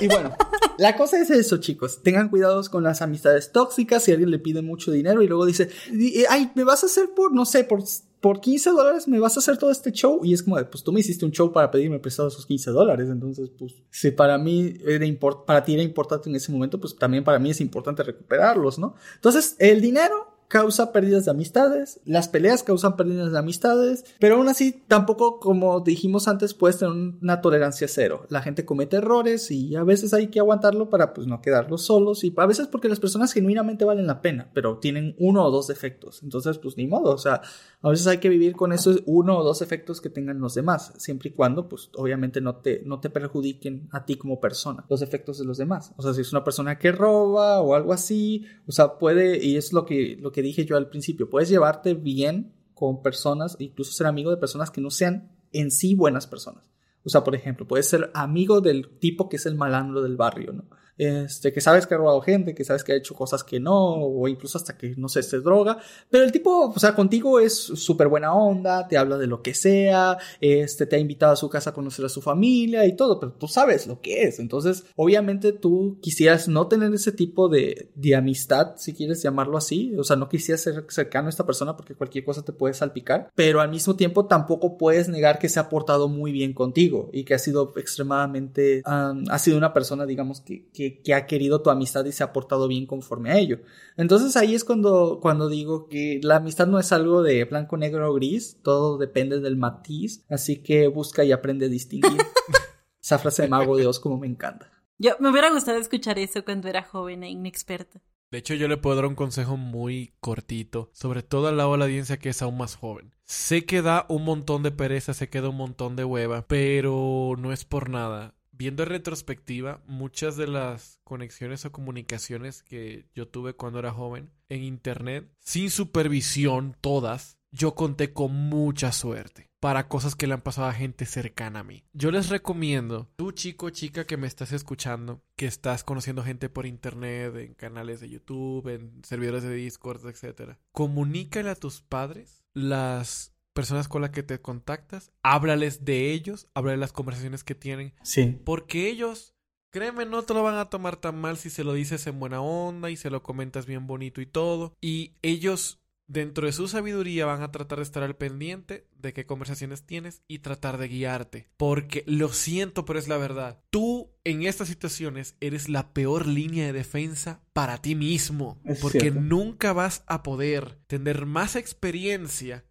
y bueno, la cosa es eso, chicos. Tengan cuidados con las amistades tóxicas. Si alguien le pide mucho dinero y luego dice, eh, ay, me vas a hacer por, no sé, por por 15 dólares, me vas a hacer todo este show. Y es como de, pues tú me hiciste un show para pedirme prestado esos 15 dólares. Entonces, pues, si para mí era import para ti era importante en ese momento, pues también para mí es importante recuperarlos, ¿no? Entonces, el dinero causa pérdidas de amistades, las peleas causan pérdidas de amistades, pero aún así tampoco, como dijimos antes, puedes tener una tolerancia cero. La gente comete errores y a veces hay que aguantarlo para pues no quedarlos solos y a veces porque las personas genuinamente valen la pena, pero tienen uno o dos defectos. Entonces, pues ni modo, o sea, a veces hay que vivir con esos uno o dos efectos que tengan los demás, siempre y cuando, pues obviamente no te, no te perjudiquen a ti como persona, los efectos de los demás. O sea, si es una persona que roba o algo así, o sea, puede, y es lo que, lo que dije yo al principio, puedes llevarte bien con personas, incluso ser amigo de personas que no sean en sí buenas personas. O sea, por ejemplo, puedes ser amigo del tipo que es el malandro del barrio, ¿no? Este, que sabes que ha robado gente, que sabes que ha hecho cosas que no, o incluso hasta que, no sé, se droga, pero el tipo, o sea, contigo es súper buena onda, te habla de lo que sea, este, te ha invitado a su casa a conocer a su familia y todo, pero tú sabes lo que es, entonces, obviamente tú quisieras no tener ese tipo de, amistad, si quieres llamarlo así, o sea, no quisieras ser cercano a esta persona porque cualquier cosa te puede salpicar, pero al mismo tiempo tampoco puedes negar que se ha portado muy bien contigo y que ha sido extremadamente, ha sido una persona, digamos, que que, ha querido tu amistad y se ha portado bien conforme a ello. Entonces ahí es cuando, cuando digo que la amistad no es algo de blanco, negro o gris, todo depende del matiz, así que busca y aprende a distinguir. Esa frase de Mago de Oz como me encanta. Yo me hubiera gustado escuchar eso cuando era joven e inexperta. De hecho, yo le puedo dar un consejo muy cortito, sobre todo al lado de la audiencia que es aún más joven. Sé que da un montón de pereza, sé que da un montón de hueva, pero no es por nada viendo en retrospectiva, muchas de las conexiones o comunicaciones que yo tuve cuando era joven en Internet, sin supervisión, todas, yo conté con mucha suerte para cosas que le han pasado a gente cercana a mí. Yo les recomiendo, tú chico chica que me estás escuchando, que estás conociendo gente por internet, en canales de YouTube, en servidores de Discord, etc. Comunícale a tus padres las personas con las que te contactas, háblales de ellos, háblales de las conversaciones que tienen. Sí. Porque ellos, créeme, no te lo van a tomar tan mal si se lo dices en buena onda y se lo comentas bien bonito y todo. Y ellos, dentro de su sabiduría, van a tratar de estar al pendiente de qué conversaciones tienes y tratar de guiarte. Porque lo siento, pero es la verdad. Tú en estas situaciones eres la peor línea de defensa para ti mismo. porque nunca vas a poder tener más experiencia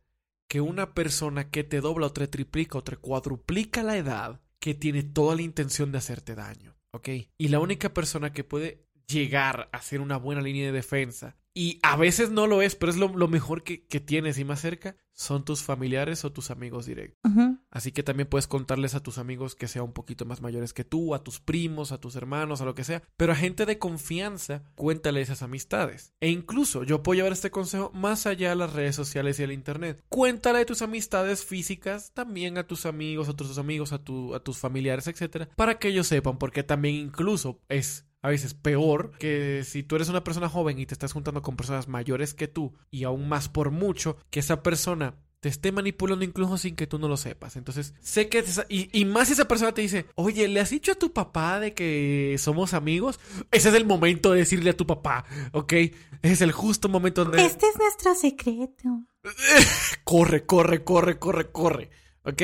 que una persona que te dobla o te triplica o te cuadruplica la edad que tiene toda la intención de hacerte daño, ¿ok? Y la única persona que puede llegar a ser una buena línea de defensa y a veces no lo es, pero es lo, mejor que, tienes y más cerca son tus familiares o tus amigos directos. Así que también puedes contarles a tus amigos que sean un poquito más mayores que tú, a tus primos, a tus hermanos, a lo que sea. Pero a gente de confianza, cuéntale esas amistades. E incluso yo puedo llevar este consejo más allá de las redes sociales y el internet. Cuéntale de tus amistades físicas también a tus amigos, a tus amigos, a, tu, a tus familiares, etcétera, para que ellos sepan, porque también incluso es a veces peor que si tú eres una persona joven y te estás juntando con personas mayores que tú y aún más por mucho que esa persona te esté manipulando incluso sin que tú no lo sepas. Entonces, sé que... Y, y, más si esa persona te dice, oye, ¿le has dicho a tu papá de que somos amigos? Ese es el momento de decirle a tu papá, ¿ok? Ese es el justo momento donde... Este es nuestro secreto. corre, corre, corre, corre, corre, ¿ok?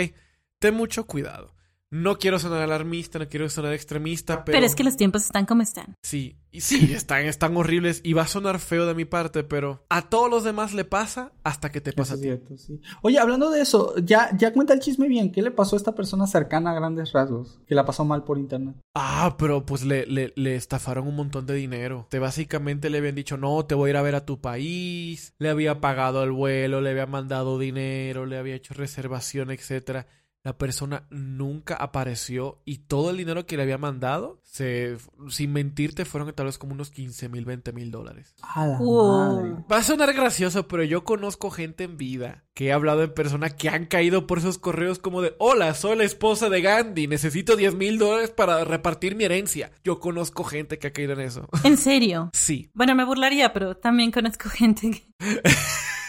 Ten mucho cuidado. No quiero sonar alarmista, no quiero sonar extremista, pero... Pero es que los tiempos están como están. Sí, y sí, están, están horribles y va a sonar feo de mi parte, pero a todos los demás le pasa hasta que te pasa a ti. sí. Oye, hablando de eso, ya, ya cuenta el chisme bien. ¿Qué le pasó a esta persona cercana a grandes rasgos? Que la pasó mal por internet. Ah, pero pues le, le, le estafaron un montón de dinero. Te básicamente le habían dicho, no, te voy a ir a ver a tu país. Le había pagado el vuelo, le había mandado dinero, le había hecho reservación, etcétera la persona nunca apareció y todo el dinero que le había mandado, se, sin mentirte, fueron tal vez como unos 15 mil, 20 mil dólares. Va a sonar gracioso, pero yo conozco gente en vida que he hablado en persona que han caído por esos correos como de, hola, soy la esposa de Gandhi, necesito 10 mil dólares para repartir mi herencia. Yo conozco gente que ha caído en eso. ¿En serio? Sí. Bueno, me burlaría, pero también conozco gente que...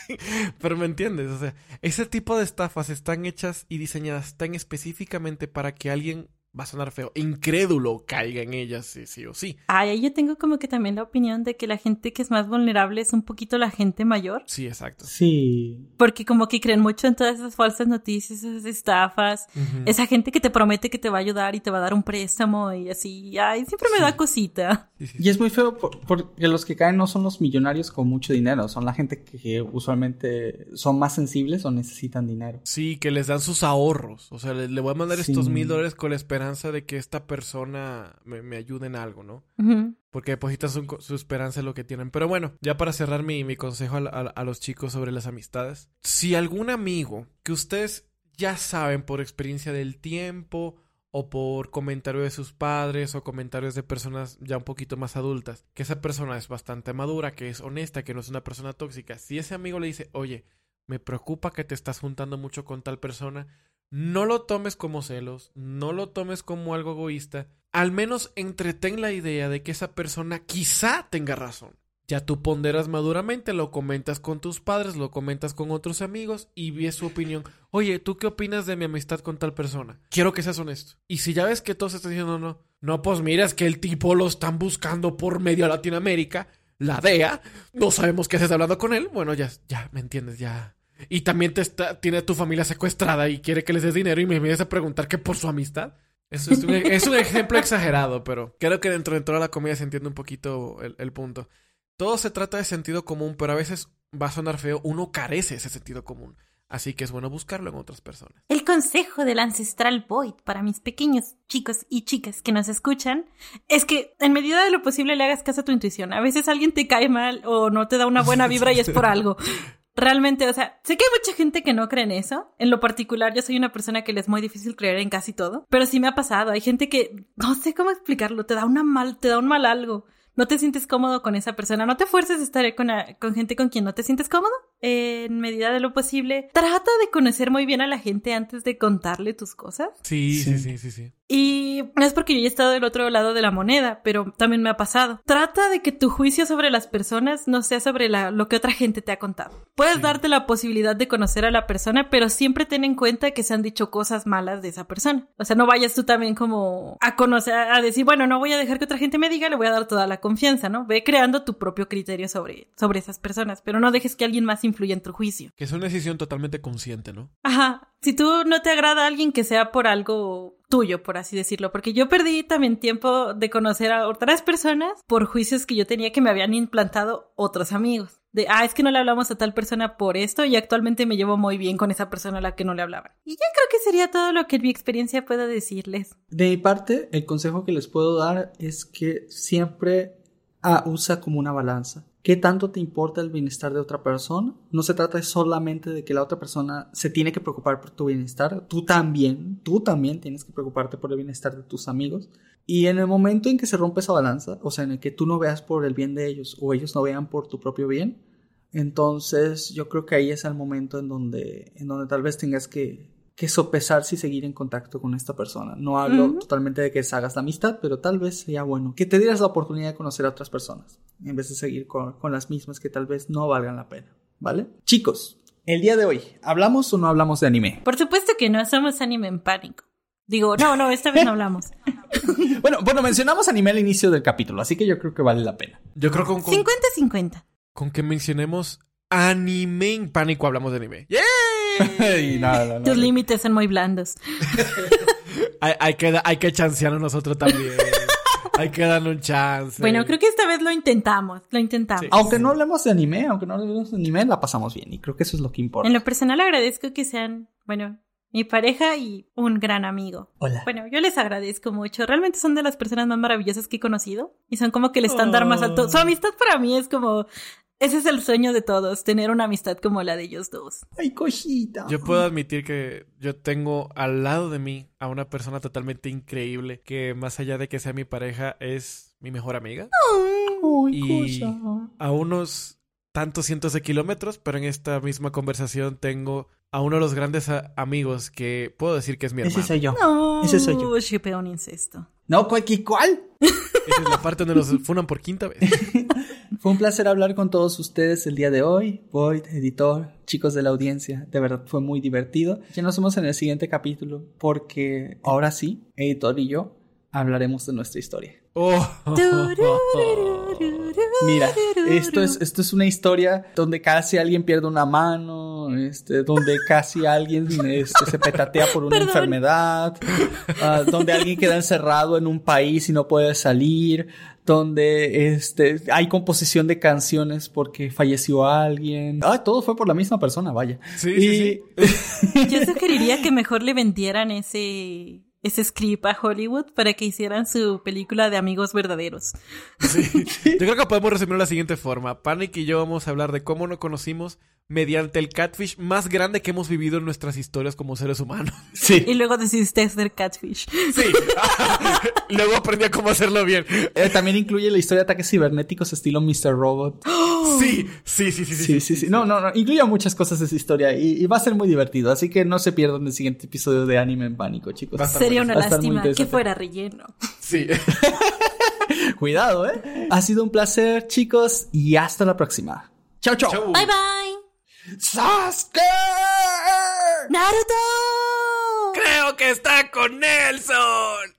Pero me entiendes, o sea, ese tipo de estafas están hechas y diseñadas tan específicamente para que alguien va a sonar feo, incrédulo caiga en ellas, sí, sí o sí. Ay, yo tengo como que también la opinión de que la gente que es más vulnerable es un poquito la gente mayor. Sí, exacto. Sí. Porque como que creen mucho en todas esas falsas noticias, esas estafas, esa gente que te promete que te va a ayudar y te va a dar un préstamo y así, ay, siempre me da cosita. y es muy feo porque los que caen no son los millonarios con mucho dinero, son la gente que usualmente son más sensibles o necesitan dinero. Sí, que les dan sus ahorros, o sea, le, voy a mandar estos mil dólares con la esperanza de que esta persona me, ayude en algo, ¿no? Porque depositan su, esperanza en lo que tienen. Pero bueno, ya para cerrar mi, mi consejo a, los chicos sobre las amistades. Si algún amigo que ustedes ya saben por experiencia del tiempo o por comentarios de sus padres o comentarios de personas ya un poquito más adultas, que esa persona es bastante madura, que es honesta, que no es una persona tóxica, si ese amigo le dice, oye, me preocupa que te estás juntando mucho con tal persona, no lo tomes como celos, no lo tomes como algo egoísta. Al menos entretén la idea de que esa persona quizá tenga razón. Ya tú ponderas maduramente, lo comentas con tus padres, lo comentas con otros amigos y ves su opinión. Oye, ¿tú qué opinas de mi amistad con tal persona? Quiero que seas honesto. Y si ya ves que todos están diciendo no, no, pues mira, es que el tipo lo están buscando por medio Latinoamérica, la DEA, no sabemos qué haces hablando con él. Bueno, ya, ya, me entiendes, ya. Y también te está, tiene a tu familia secuestrada y quiere que les des dinero y me vienes a preguntar que por su amistad. Eso es un, es un ejemplo exagerado, pero creo que dentro de toda la comedia se entiende un poquito el, el punto. Todo se trata de sentido común, pero a veces va a sonar feo, uno carece ese sentido común. Así que es bueno buscarlo en otras personas. El consejo del ancestral Void para mis pequeños chicos y chicas que nos escuchan es que en medida de lo posible le hagas caso a tu intuición. A veces alguien te cae mal o no te da una buena vibra y es por algo. Realmente, o sea, sé que hay mucha gente que no cree en eso. En lo particular, yo soy una persona que le es muy difícil creer en casi todo, pero sí me ha pasado. Hay gente que no sé cómo explicarlo, te da una mal, te da un mal algo no te sientes cómodo con esa persona, no te fuerces a estar con, con gente con quien no te sientes cómodo. En medida de lo posible, trata de conocer muy bien a la gente antes de contarle tus cosas. Sí, sí, sí, sí, sí. Y no es porque yo he estado del otro lado de la moneda, pero también me ha pasado. Trata de que tu juicio sobre las personas no sea sobre la, lo que otra gente te ha contado. Puedes darte la posibilidad de conocer a la persona, pero siempre ten en cuenta que se han dicho cosas malas de esa persona. O sea, no vayas tú también como a conocer, a decir, bueno, no voy a dejar que otra gente me diga, le voy a dar toda la confianza, ¿no? Ve creando tu propio criterio sobre, sobre esas personas, pero no dejes que alguien más influya en tu juicio. Que es una decisión totalmente consciente, ¿no? Ajá. Si tú no te agrada a alguien que sea por algo tuyo, por así decirlo, porque yo perdí también tiempo de conocer a otras personas por juicios que yo tenía que me habían implantado otros amigos. De, ah, es que no le hablamos a tal persona por esto y actualmente me llevo muy bien con esa persona a la que no le hablaba. Y ya creo que sería todo lo que en mi experiencia pueda decirles. De mi parte, el consejo que les puedo dar es que siempre ah, usa como una balanza. ¿Qué tanto te importa el bienestar de otra persona? No se trata solamente de que la otra persona se tiene que preocupar por tu bienestar, tú también, tú también tienes que preocuparte por el bienestar de tus amigos. Y en el momento en que se rompe esa balanza, o sea, en el que tú no veas por el bien de ellos o ellos no vean por tu propio bien, entonces yo creo que ahí es el momento en donde, en donde tal vez tengas que, que sopesar si seguir en contacto con esta persona. No hablo totalmente de que hagas la amistad, pero tal vez sería bueno que te dieras la oportunidad de conocer a otras personas en vez de seguir con, las mismas que tal vez no valgan la pena, ¿vale? Chicos, el día de hoy, ¿hablamos o no hablamos de anime? Por supuesto que no, somos anime en pánico. Digo, no, no, esta vez no hablamos. bueno, bueno, mencionamos anime al inicio del capítulo, así que yo creo que vale la pena. Yo creo que con... 50-50. Con que mencionemos anime en pánico hablamos de anime. ¡Yeah! Tus límites son muy blandos. hay, que, hay que chancearnos nosotros también. Hay que darle un chance. Bueno, creo que esta vez lo intentamos, lo intentamos. aunque no hablemos de anime, aunque no hablemos de anime, la pasamos bien y creo que eso es lo que importa. En lo personal agradezco que sean, bueno, mi pareja y un gran amigo. Hola. Bueno, yo les agradezco mucho. Realmente son de las personas más maravillosas que he conocido y son como que el estándar más alto. Su amistad para mí es como ese es el sueño de todos, tener una amistad como la de ellos dos. Ay, cosita. Yo puedo admitir que yo tengo al lado de mí a una persona totalmente increíble que más allá de que sea mi pareja es mi mejor amiga. Ay, y a unos tantos cientos de kilómetros, pero en esta misma conversación tengo a uno de los grandes amigos que puedo decir que es mi hermano. Ese soy yo. No, Ese soy yo. Un incesto. No, ¿cuál? ¿cuál? Esa es la parte donde nos funan por quinta vez. Fue un placer hablar con todos ustedes el día de hoy. Void, editor, chicos de la audiencia, de verdad fue muy divertido. Ya nos vemos en el siguiente capítulo porque ahora sí, editor y yo hablaremos de nuestra historia. Oh. Mira, esto es, esto es una historia donde casi alguien pierde una mano, este, donde casi alguien este, se petatea por una enfermedad, ah, donde alguien queda encerrado en un país y no puede salir, donde este, hay composición de canciones porque falleció alguien. Ah, todo fue por la misma persona, vaya. Sí, sí, sí. Yo sugeriría que mejor le vendieran ese ese script a Hollywood para que hicieran su película de amigos verdaderos. Sí. Yo creo que podemos resumirlo de la siguiente forma. Panic y yo vamos a hablar de cómo nos conocimos, mediante el catfish más grande que hemos vivido en nuestras historias como seres humanos. Sí. Y luego decidiste hacer catfish. Sí. luego aprendí a cómo hacerlo bien. Eh, también incluye la historia de ataques cibernéticos estilo Mr. Robot. Sí, sí, sí, sí, sí. Sí, sí, sí. No, no, no. Incluye muchas cosas de esa historia y, y va a ser muy divertido. Así que no se pierdan el siguiente episodio de Anime en Pánico, chicos. Va a estar Sería una lástima que fuera relleno. Sí. Cuidado, ¿eh? Ha sido un placer, chicos, y hasta la próxima. Chao, chao. Chau. Bye bye. ¡Sasuke! Naruto. Creo que está con Nelson.